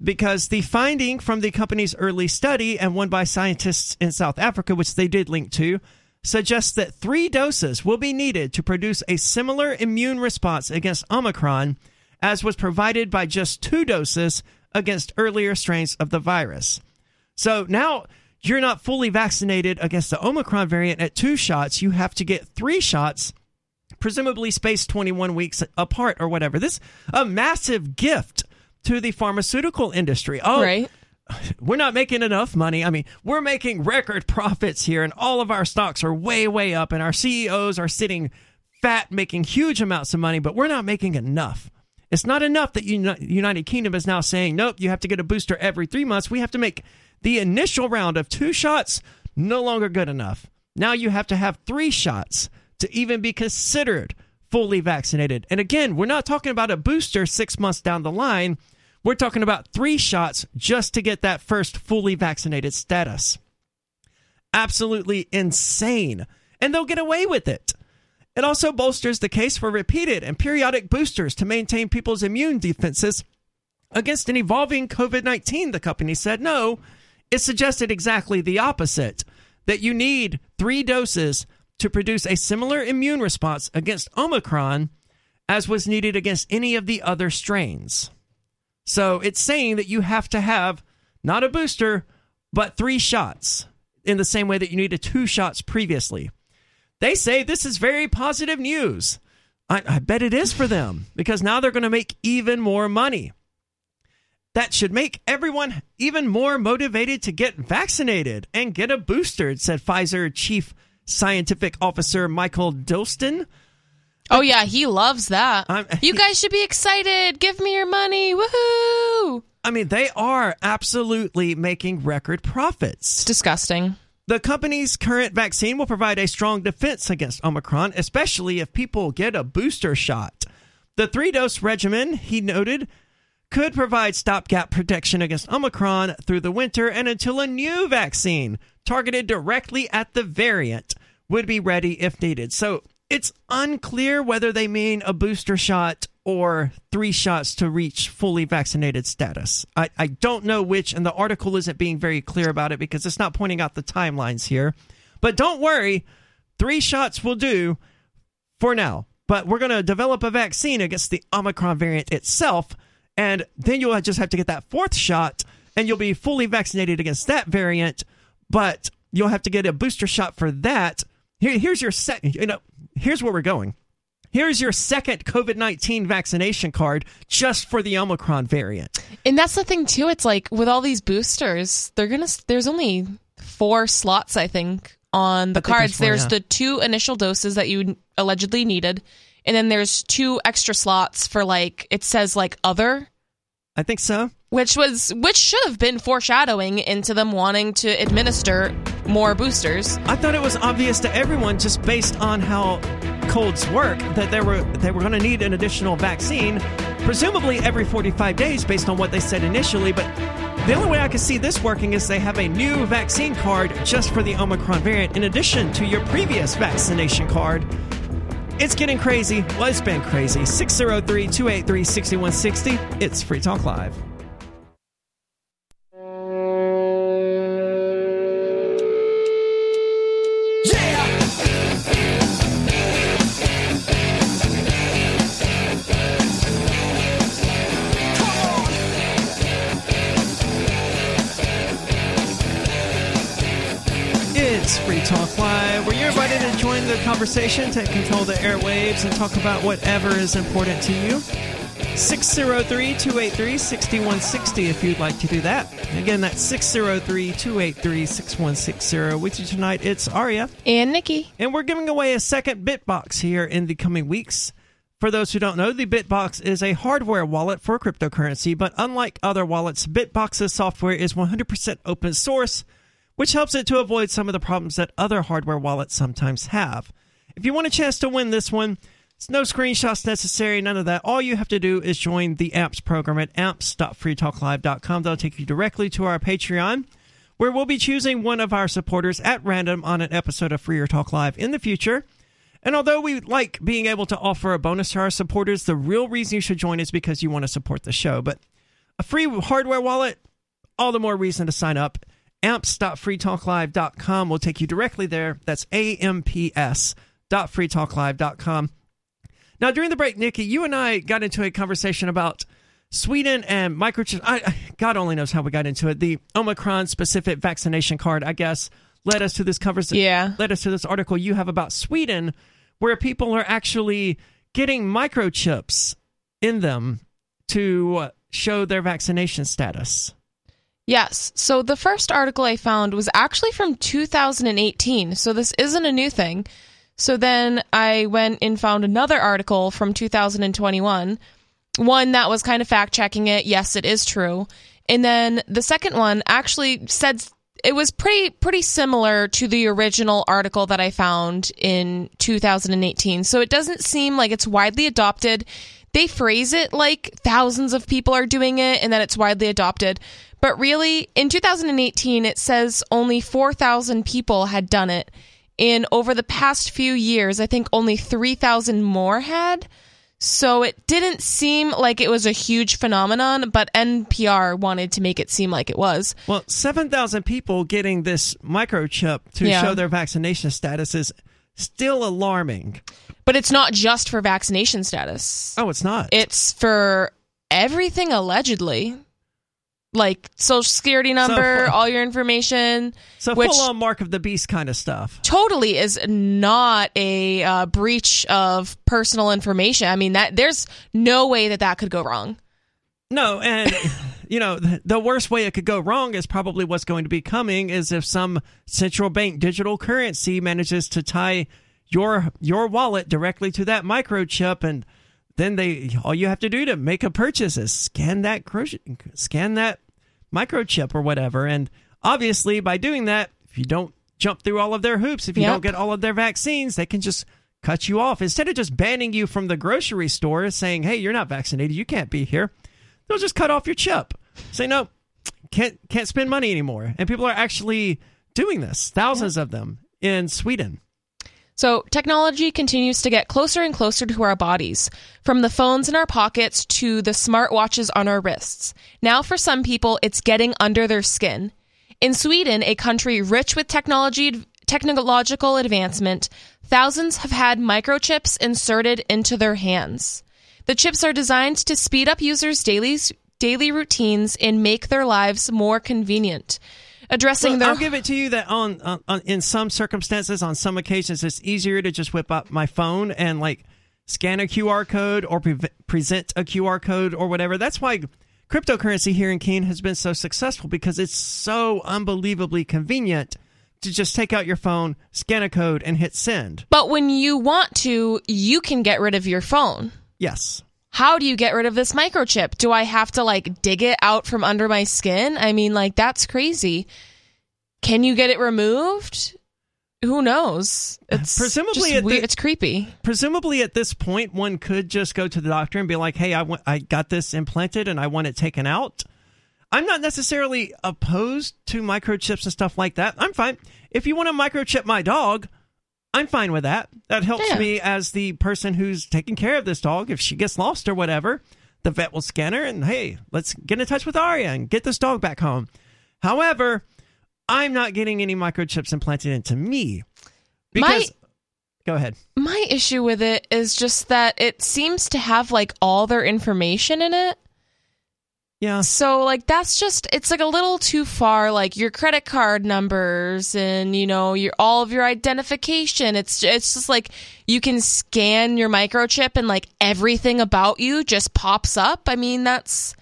Because the finding from the company's early study and one by scientists in South Africa, which they did link to, suggests that three doses will be needed to produce a similar immune response against Omicron as was provided by just two doses against earlier strains of the virus. So now you're not fully vaccinated against the Omicron variant at two shots. You have to get three shots, presumably spaced 21 weeks apart or whatever. This a massive gift to the pharmaceutical industry. Oh, right. We're not making enough money. I mean, we're making record profits here, and all of our stocks are way, way up, and our CEOs are sitting fat, making huge amounts of money, but we're not making enough. It's not enough that the United Kingdom is now saying, nope, you have to get a booster every three months. We have to make the initial round of two shots no longer good enough. Now you have to have three shots to even be considered fully vaccinated. And again, we're not talking about a booster six months down the line. We're talking about three shots just to get that first fully vaccinated status. Absolutely insane. And they'll get away with it. It also bolsters the case for repeated and periodic boosters to maintain people's immune defenses against an evolving COVID 19, the company said. No, it suggested exactly the opposite that you need three doses to produce a similar immune response against Omicron as was needed against any of the other strains. So it's saying that you have to have not a booster, but three shots in the same way that you needed two shots previously. They say this is very positive news. I, I bet it is for them because now they're going to make even more money that should make everyone even more motivated to get vaccinated and get a booster, said Pfizer Chief Scientific Officer Michael Dolsten. Oh, yeah, he loves that. You guys should be excited. Give me your money. Woohoo! I mean, they are absolutely making record profits. It's disgusting. The company's current vaccine will provide a strong defense against Omicron, especially if people get a booster shot. The three dose regimen, he noted, could provide stopgap protection against Omicron through the winter and until a new vaccine targeted directly at the variant would be ready if needed. So it's unclear whether they mean a booster shot or three shots to reach fully vaccinated status. I, I don't know which, and the article isn't being very clear about it because it's not pointing out the timelines here. But don't worry, three shots will do for now. But we're going to develop a vaccine against the Omicron variant itself and then you'll just have to get that fourth shot and you'll be fully vaccinated against that variant but you'll have to get a booster shot for that Here, here's your set you know here's where we're going Here's your second COVID 19 vaccination card just for the Omicron variant. And that's the thing too. It's like with all these boosters, they're gonna. There's only four slots, I think, on the I think there's cards. There's yeah. the two initial doses that you allegedly needed, and then there's two extra slots for like it says like other, I think so. which was which should have been foreshadowing into them wanting to administer more boosters. I thought it was obvious to everyone just based on how colds work that they were they were going to need an additional vaccine, presumably every 45 days based on what they said initially. But the only way I could see this working is they have a new vaccine card just for the Omicron variant, in addition to your previous vaccination card. It's getting crazy. It's been crazy. 603 283 6160. It's Free Talk Live. It's Free Talk Live, join the conversation, take control of the airwaves, and talk about whatever is important to you. 603 283 6160 if you'd like to do that. Again, that's 603 283 6160. With you tonight, it's Aria. And Nikki, And we're giving away a second Bitbox here in the coming weeks. For those who don't know, the Bitbox is a hardware wallet for cryptocurrency, but unlike other wallets, Bitbox's software is 100% open source, which helps it to avoid some of the problems that other hardware wallets sometimes have. If you want a chance to win this one, it's no screenshots necessary, none of that. All you have to do is join the AMPS program at amps.freetalklive.com. That'll take you directly to our Patreon where we'll be choosing one of our supporters at random on an episode of Freer Talk Live in the future. And although we like being able to offer a bonus to our supporters, the real reason you should join is because you want to support the show. But a free hardware wallet, all the more reason to sign up. amps.freetalklive.com will take you directly there. That's amps.freetalklive.com. Now, during the break, Nikki, you and I got into a conversation about Sweden and microchip. I, God only knows how we got into it. The Omicron specific vaccination card, I guess, led us to this conversation. Yeah. Led us to this article you have about Sweden, where people are actually getting microchips in them to show their vaccination status. Yes. So the first article I found was actually from 2018. So this isn't a new thing. So then I went and found another article from 2021, one that was kind of fact checking it. Yes, it is true. And then the second one actually said it was pretty pretty similar to the original article that I found in 2018. So it doesn't seem like it's widely adopted. They phrase it like thousands of people are doing it and that it's widely adopted. But really, in 2018, it says only 4,000 people had done it. And over the past few years, I think only 3,000 more had. So it didn't seem like it was a huge phenomenon, but NPR wanted to make it seem like it was. Well, 7,000 people getting this microchip to Yeah. show their vaccination status is still alarming. But it's not just for vaccination status. Oh, it's not. It's for everything allegedly. Like social security number, for- all your information. so which full on mark of the beast kind of stuff. totally is not a uh, breach of personal information. I mean that there's no way that that could go wrong. No, and you know the, the worst way it could go wrong is probably what's going to be coming is if some central bank digital currency manages to tie your your wallet directly to that microchip and then they all you have to do to make a purchase is scan that scan that microchip or whatever and obviously by doing that if you don't jump through all of their hoops if you Yep. don't get all of their vaccines they can just cut you off instead of just banning you from the grocery store saying hey you're not vaccinated you can't be here they'll just cut off your chip. Say no, can't can't spend money anymore. And people are actually doing this. Thousands of them in Sweden. So, technology continues to get closer and closer to our bodies, from the phones in our pockets to the smartwatches on our wrists. Now, for some people, it's getting under their skin. In Sweden, a country rich with technology technological advancement, thousands have had microchips inserted into their hands. The chips are designed to speed up users' daily daily routines and make their lives more convenient. Addressing Well, their I'll give it to you that on, on, on in some circumstances, on some occasions, it's easier to just whip up my phone and like scan a QR code or pre- present a QR code or whatever. That's why cryptocurrency here in Keene has been so successful because it's so unbelievably convenient to just take out your phone, scan a code, and hit send. But when you want to, you can get rid of your phone. Yes. How do you get rid of this microchip? Do I have to like dig it out from under my skin? I mean, like, that's crazy. Can you get it removed? Who knows? It's Presumably just at weird. the- it's creepy. Presumably, at this point, one could just go to the doctor and be like, "Hey, I want, I got this implanted and I want it taken out." I'm not necessarily opposed to microchips and stuff like that. I'm fine. If you want to microchip my dog, I'm fine with that. That helps Yeah. me as the person who's taking care of this dog. If she gets lost or whatever, the vet will scan her and hey, let's get in touch with Aria and get this dog back home. However, I'm not getting any microchips implanted into me because. go ahead. My issue with it is just that it seems to have like all their information in it. Yeah. So like that's just it's like a little too far like your credit card numbers and you know your all of your identification it's it's just like you can scan your microchip and like everything about you just pops up. I mean that's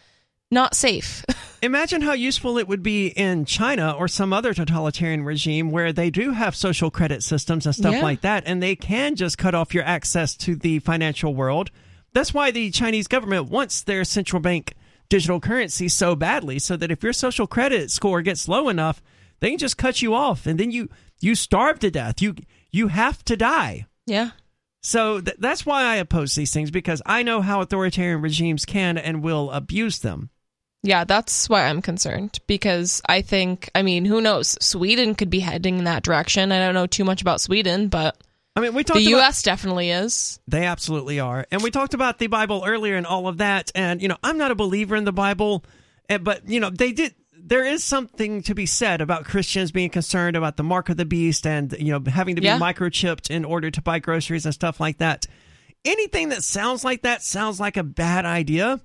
not safe. Imagine how useful it would be in China or some other totalitarian regime where they do have social credit systems and stuff Yeah. like that, and they can just cut off your access to the financial world. That's why the Chinese government wants their central bank digital currency so badly, so that if your social credit score gets low enough, they can just cut you off, and then you you starve to death. You you have to die. yeah. So th- that's why I oppose these things because I know how authoritarian regimes can and will abuse them. Yeah, that's why I'm concerned because I think, I mean, who knows? Sweden could be heading in that direction. I don't know too much about Sweden, but I mean, we talked the about US definitely is. They absolutely are. And we talked about the Bible earlier and all of that. And, you know, I'm not a believer in the Bible, eh, but, you know, they did. There is something to be said about Christians being concerned about the mark of the beast and, you know, having to be Yeah. microchipped in order to buy groceries and stuff like that. Anything that sounds like that sounds like a bad idea.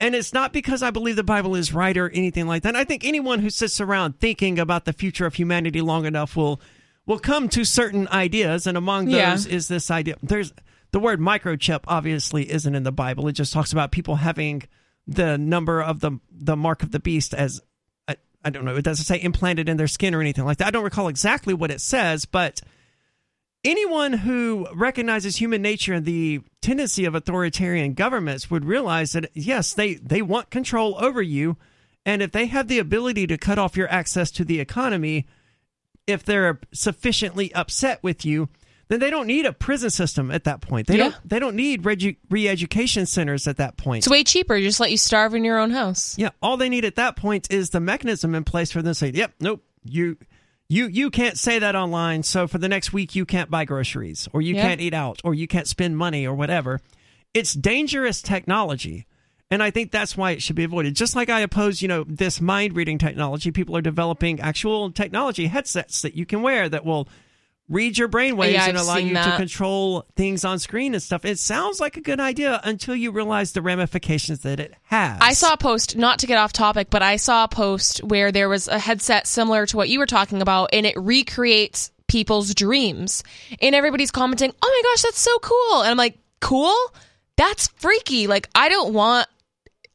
And it's not because I believe the Bible is right or anything like that. I think anyone who sits around thinking about the future of humanity long enough will will come to certain ideas, and among Yeah. those is this idea. There's the word microchip obviously isn't in the Bible. It just talks about people having the number of the the mark of the beast as I, I don't know. It doesn't say implanted in their skin or anything like that. I don't recall exactly what it says, but anyone who recognizes human nature and the tendency of authoritarian governments would realize that yes, they they want control over you, and if they have the ability to cut off your access to the economy, if they're sufficiently upset with you, then they don't need a prison system at that point. They Yeah. don't they don't need redu- re-education centers at that point. It's way cheaper. Just let you starve in your own house. Yeah, all they need at that point is the mechanism in place for them to say, "Yep, nope, you, you, you can't say that online. So for the next week, you can't buy groceries, or you Yeah. can't eat out, or you can't spend money, or whatever." It's dangerous technology, and I think that's why it should be avoided. Just like I oppose, you know, this mind reading technology. People are developing actual technology headsets that you can wear that will read your brainwaves oh, Yeah, and allow you to control things on screen and stuff. It sounds like a good idea until you realize the ramifications that it has. I saw a post, not to get off topic, but I saw a post where there was a headset similar to what you were talking about, and it recreates people's dreams. And everybody's commenting, oh my gosh, that's so cool. And I'm like, cool? That's freaky. Like, I don't want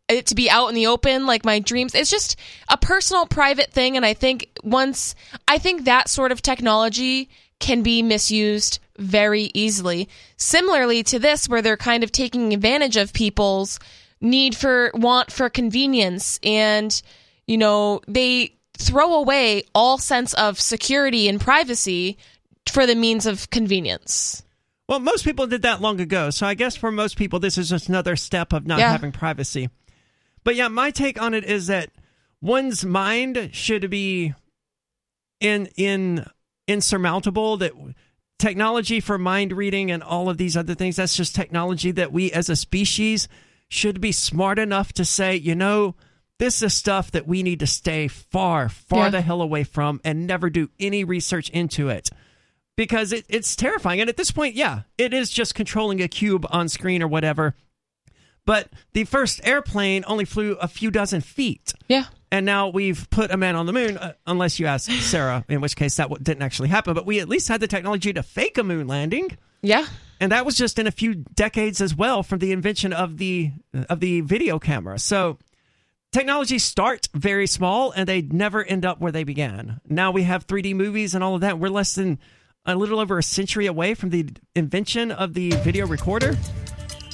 it to be out in the open, like my dreams. It's just a personal, private thing. And I think once, I think that sort of technology can be misused very easily. Similarly to this, where they're kind of taking advantage of people's need for want for convenience and you know they throw away all sense of security and privacy for the means of convenience Well, most people did that long ago. So I guess for most people, this is just another step of not Yeah. having privacy. But yeah, my take on it is that one's mind should be in in insurmountable. That technology for mind reading and all of these other things that's just technology that we as a species should be smart enough to say, you know, this is stuff that we need to stay far, far Yeah. the hell away from and never do any research into it because it, it's terrifying. And at this point, yeah, it is just controlling a cube on screen or whatever. But the first airplane only flew a few dozen feet. yeah and now we've put a man on the moon. Uh, unless you ask Sarah, in which case that w- didn't actually happen. But we at least had the technology to fake a moon landing. Yeah. and that was just in a few decades as well from the invention of the of the video camera. So technologies start very small and they never end up where they began. Now we have 3D movies and all of that. We're less than a little over a century away from the invention of the video recorder.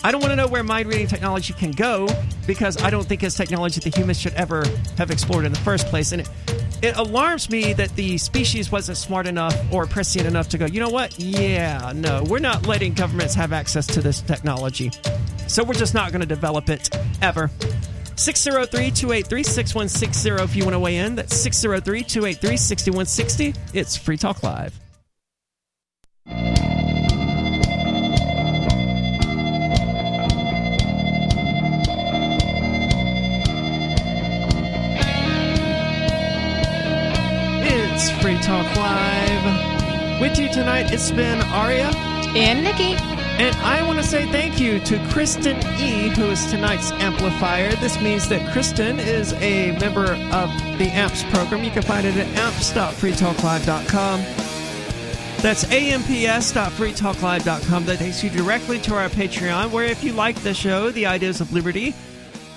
I don't want to know where mind reading technology can go because I don't think it's technology that humans should ever have explored in the first place. And it, it alarms me that the species wasn't smart enough or prescient enough to go, you know what? Yeah, no, we're not letting governments have access to this technology. So we're just not going to develop it ever. 603 283 6160 if you want to weigh in. That's 603 283 6160. It's Free Talk Live. It's Free Talk Live. With you tonight, it's been Aria. And Nikki. And I want to say thank you to Kristen E., who is tonight's amplifier. This means that Kristen is a member of the AMPS program. You can find it at amps.freetalklive.com. That's amps.freetalklive.com. That takes you directly to our Patreon, where if you like the show, The Ideas of Liberty,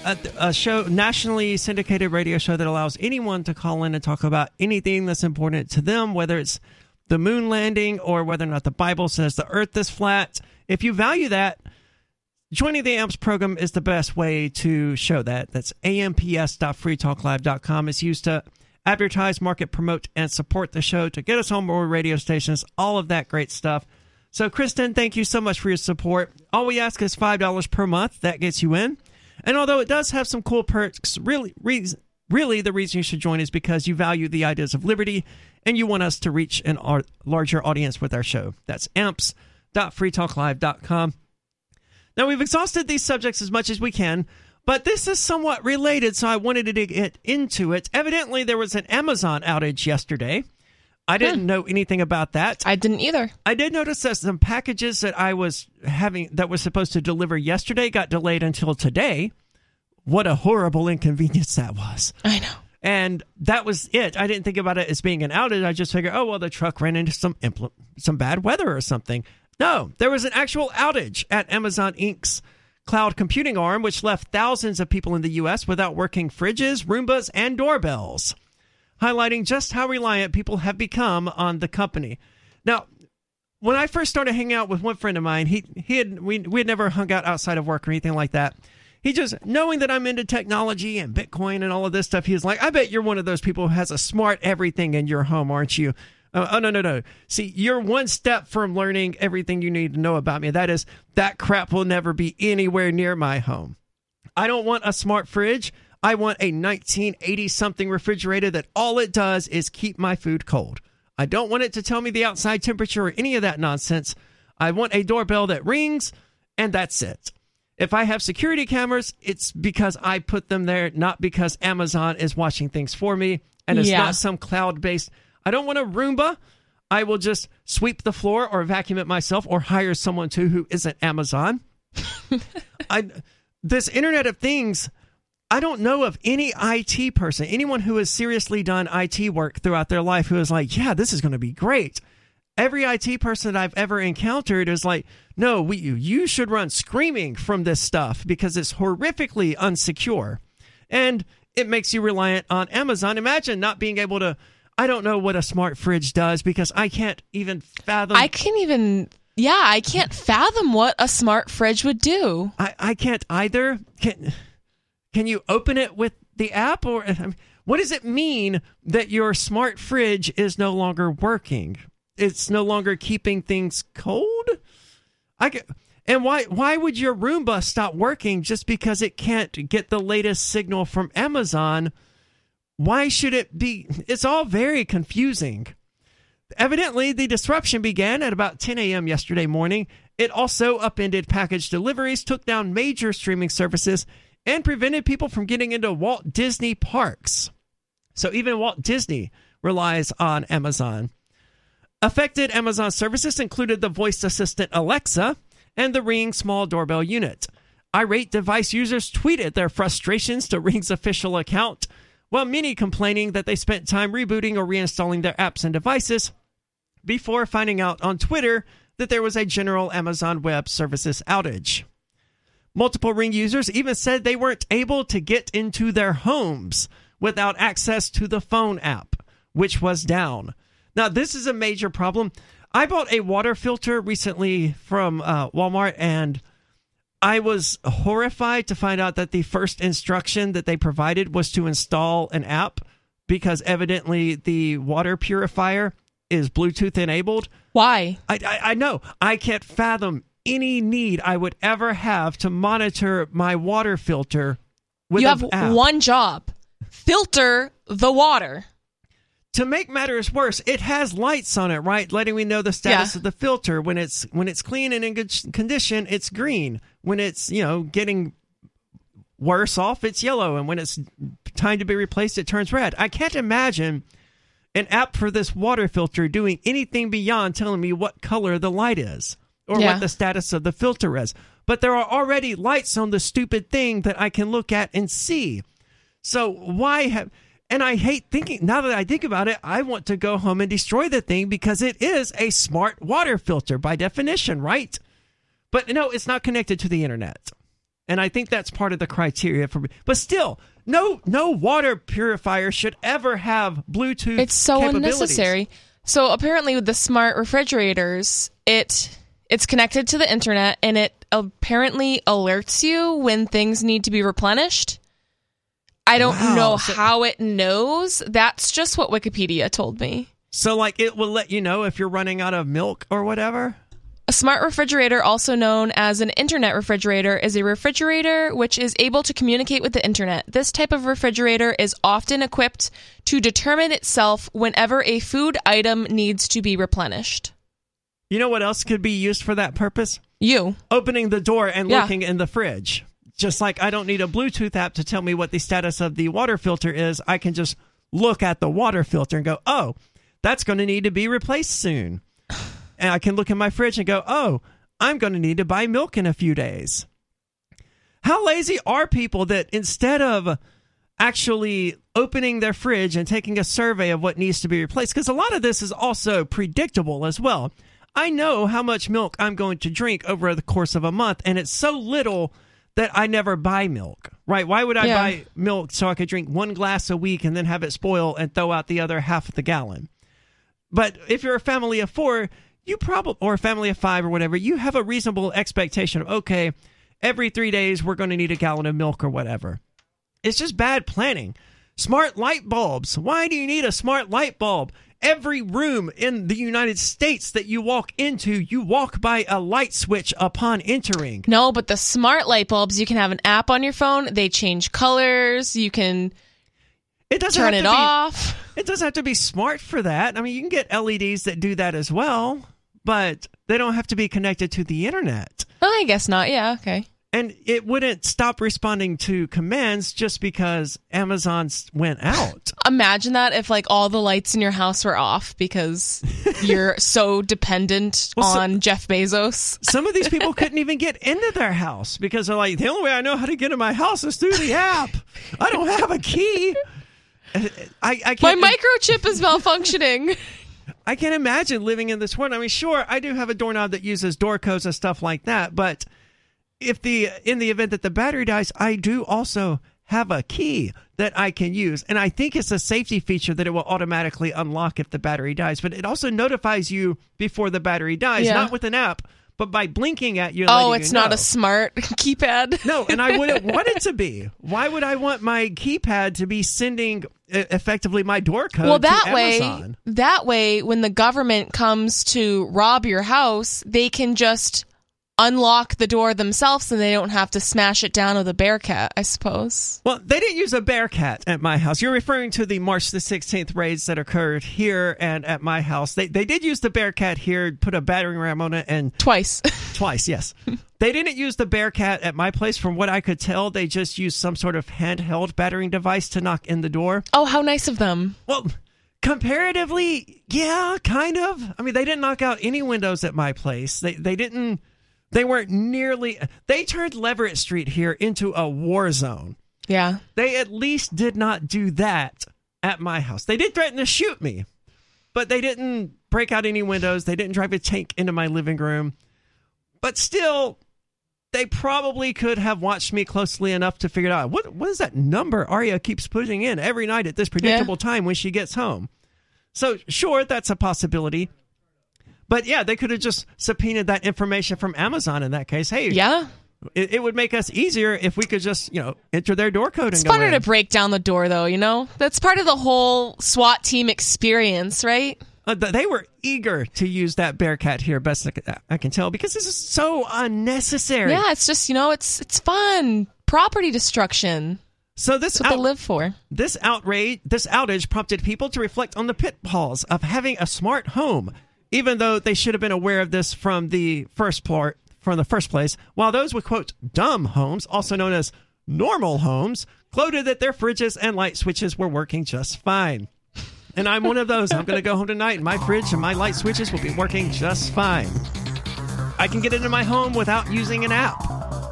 a, a show, nationally syndicated radio show that allows anyone to call in and talk about anything that's important to them, whether it's the moon landing or whether or not the Bible says the earth is flat. If you value that, joining the AMPS program is the best way to show that. That's amps.freetalklive.com. It's used to advertise, market, promote, and support the show to get us on more radio stations, all of that great stuff. So, Kristen, thank you so much for your support. All we ask is $5 per month. That gets you in. And although it does have some cool perks, really, really the reason you should join is because you value the ideas of liberty and you want us to reach an ar- larger audience with our show. That's amps.freetalklive.com. Now, we've exhausted these subjects as much as we can, but this is somewhat related, so I wanted to get into it. Evidently, there was an Amazon outage yesterday. I didn't know anything about that. I didn't either. I did notice that some packages that I was having that was supposed to deliver yesterday got delayed until today. What a horrible inconvenience that was. I know. And that was it. I didn't think about it as being an outage. I just figured, oh well, the truck ran into some impl- some bad weather or something. No, there was an actual outage at Amazon Inc.'s cloud computing arm, which left thousands of people in the U.S. without working fridges, Roombas, and doorbells, highlighting just how reliant people have become on the company. Now, when I first started hanging out with one friend of mine, he he had we we had never hung out outside of work or anything like that. He just knowing that I'm into technology and Bitcoin and all of this stuff. He was like, "I bet you're one of those people who has a smart everything in your home, aren't you?" Uh, oh no no no! See, you're one step from learning everything you need to know about me. That is, that crap will never be anywhere near my home. I don't want a smart fridge. I want a 1980 something refrigerator that all it does is keep my food cold. I don't want it to tell me the outside temperature or any of that nonsense. I want a doorbell that rings, and that's it. If I have security cameras, it's because I put them there, not because Amazon is watching things for me, and it's Yeah. not some cloud based. I don't want a Roomba. I will just sweep the floor or vacuum it myself or hire someone to who isn't Amazon. I this Internet of Things, I don't know of any IT person, anyone who has seriously done IT work throughout their life who is like, yeah, this is going to be great. Every IT person that I've ever encountered is like, no, we, you should run screaming from this stuff because it's horrifically unsecure. And it makes you reliant on Amazon. Imagine not being able to, I don't know what a smart fridge does because I can't even fathom. I can't even. Yeah, I can't fathom what a smart fridge would do. I, I can't either. Can can you open it with the app or I mean, what does it mean that your smart fridge is no longer working? It's no longer keeping things cold. I and why why would your Roomba stop working just because it can't get the latest signal from Amazon? Why should it be? It's all very confusing. Evidently, the disruption began at about 10 a.m. yesterday morning. It also upended package deliveries, took down major streaming services, and prevented people from getting into Walt Disney parks. So even Walt Disney relies on Amazon. Affected Amazon services included the voice assistant Alexa and the Ring small doorbell unit. Irate device users tweeted their frustrations to Ring's official account, while many complaining that they spent time rebooting or reinstalling their apps and devices before finding out on Twitter that there was a general Amazon Web Services outage. Multiple Ring users even said they weren't able to get into their homes without access to the phone app, which was down. Now, this is a major problem. I bought a water filter recently from uh, Walmart and I was horrified to find out that the first instruction that they provided was to install an app because evidently the water purifier is Bluetooth enabled. Why? I, I, I know. I can't fathom any need I would ever have to monitor my water filter with you have app. one job filter the water. to make matters worse, it has lights on it, right, letting me know the status Yeah. of the filter. When it's when it's clean and in good condition, it's green. When it's you know getting worse off, it's yellow, and when it's time to be replaced, it turns red. I can't imagine an app for this water filter doing anything beyond telling me what color the light is or Yeah. what the status of the filter is. But there are already lights on the stupid thing that I can look at and see. So why have and I hate thinking now that I think about it, I want to go home and destroy the thing because it is a smart water filter by definition, right? But no, it's not connected to the internet. And I think that's part of the criteria for me. But still, no no water purifier should ever have Bluetooth It's so unnecessary. So apparently with the smart refrigerators, it it's connected to the internet and it apparently alerts you when things need to be replenished. I don't Wow, know so- how it knows. That's just what Wikipedia told me. So like it will let you know if you're running out of milk or whatever. A smart refrigerator, also known as an internet refrigerator, is a refrigerator which is able to communicate with the internet. This type of refrigerator is often equipped to determine itself whenever a food item needs to be replenished. You know what else could be used for that purpose? You. Opening the door and Yeah. looking in the fridge. Just like I don't need a Bluetooth app to tell me what the status of the water filter is, I can just look at the water filter and go, "Oh, that's going to need to be replaced soon." And I can look in my fridge and go, "Oh, I'm going to need to buy milk in a few days." How lazy are people that instead of actually opening their fridge and taking a survey of what needs to be replaced because a lot of this is also predictable as well. I know how much milk I'm going to drink over the course of a month and it's so little that I never buy milk. Right? Why would I Yeah. buy milk so I could drink one glass a week and then have it spoil and throw out the other half of the gallon? But if you're a family of 4, you probably or a family of 5 or whatever, you have a reasonable expectation of okay, every 3 days we're going to need a gallon of milk or whatever. It's just bad planning. Smart light bulbs. Why do you need a smart light bulb? Every room in the United States that you walk into, you walk by a light switch upon entering. No, but the smart light bulbs, you can have an app on your phone. They change colors. You can It doesn't turn have it be, off. It doesn't have to be smart for that. I mean, you can get LEDs that do that as well, but they don't have to be connected to the internet. Oh, I guess not. Yeah, okay. And it wouldn't stop responding to commands just because Amazon's went out. Imagine that if like all the lights in your house were off because you're so dependent Well, so- on Jeff Bezos. Some of these people couldn't even get into their house because they're like, the only way I know how to get in my house is through the app. I don't have a key. Uh, I, I My can't. microchip is malfunctioning. I can't imagine living in this world. I mean, sure, I do have a doorknob that uses door codes and stuff like that, but if the in the event that the battery dies, I do also have a key that I can use, and I think it's a safety feature that it will automatically unlock if the battery dies. But it also notifies you before the battery dies, Yeah. not with an app, but by blinking at you. and oh, it's you not know. a smart keypad. No, and I wouldn't want it to be. Why would I want my keypad to be sending effectively my door code well, to that way, that way, when the government comes to rob your house, they can just unlock the door themselves, and they don't have to smash it down with a bearcat. I suppose. Well, they didn't use a Bearcat at my house. You're referring to the March the 16th raids that occurred here and at my house. They they did use the Bearcat here, put a battering ram on it, and Twice. twice, yes. they didn't use the Bearcat at my place. From what I could tell, they just used some sort of handheld battering device to knock in the door. oh, how nice of them. Well, comparatively, yeah, kind of. I mean, they didn't knock out any windows at my place. They they didn't. They weren't nearly. They turned Leverett Street here into a war zone. Yeah. They at least did not do that at my house. They did threaten to shoot me, but they didn't break out any windows. They didn't drive a tank into my living room. But still, they probably could have watched me closely enough to figure out what what is that number Aria keeps putting in every night at this predictable time when she gets home. So sure, that's a possibility. But yeah, they could have just subpoenaed that information from Amazon in that case. Hey, Yeah. it, it would make us easier if we could just you know enter their door code and It's go funner to break down the door, though, you know? That's part of the whole SWAT team experience, right? Uh, they were eager to use that Bearcat here, best I can, can tell, because this is so unnecessary. Yeah, it's just, you know, it's it's fun. Property destruction. So this what out- they live for. this outrage, this outage prompted people to reflect on the pitfalls of having a smart home, even though they should have been aware of this from the first part, from the first place. While those with quote dumb homes, also known as normal homes, gloated that their fridges and light switches were working just fine. And I'm one of those. I'm going to go home tonight, and my fridge and my light switches will be working just fine. I can get into my home without using an app.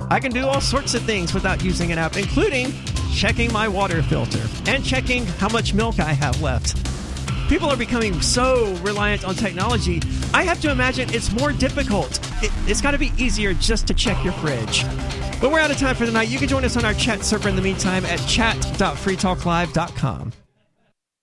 I can do all sorts of things without using an app, including checking my water filter and checking how much milk I have left. People are becoming so reliant on technology. I have to imagine it's more difficult. It, it's got to be easier just to check your fridge. But we're out of time for the night. You can join us on our chat server in the meantime at chat.freetalklive.com.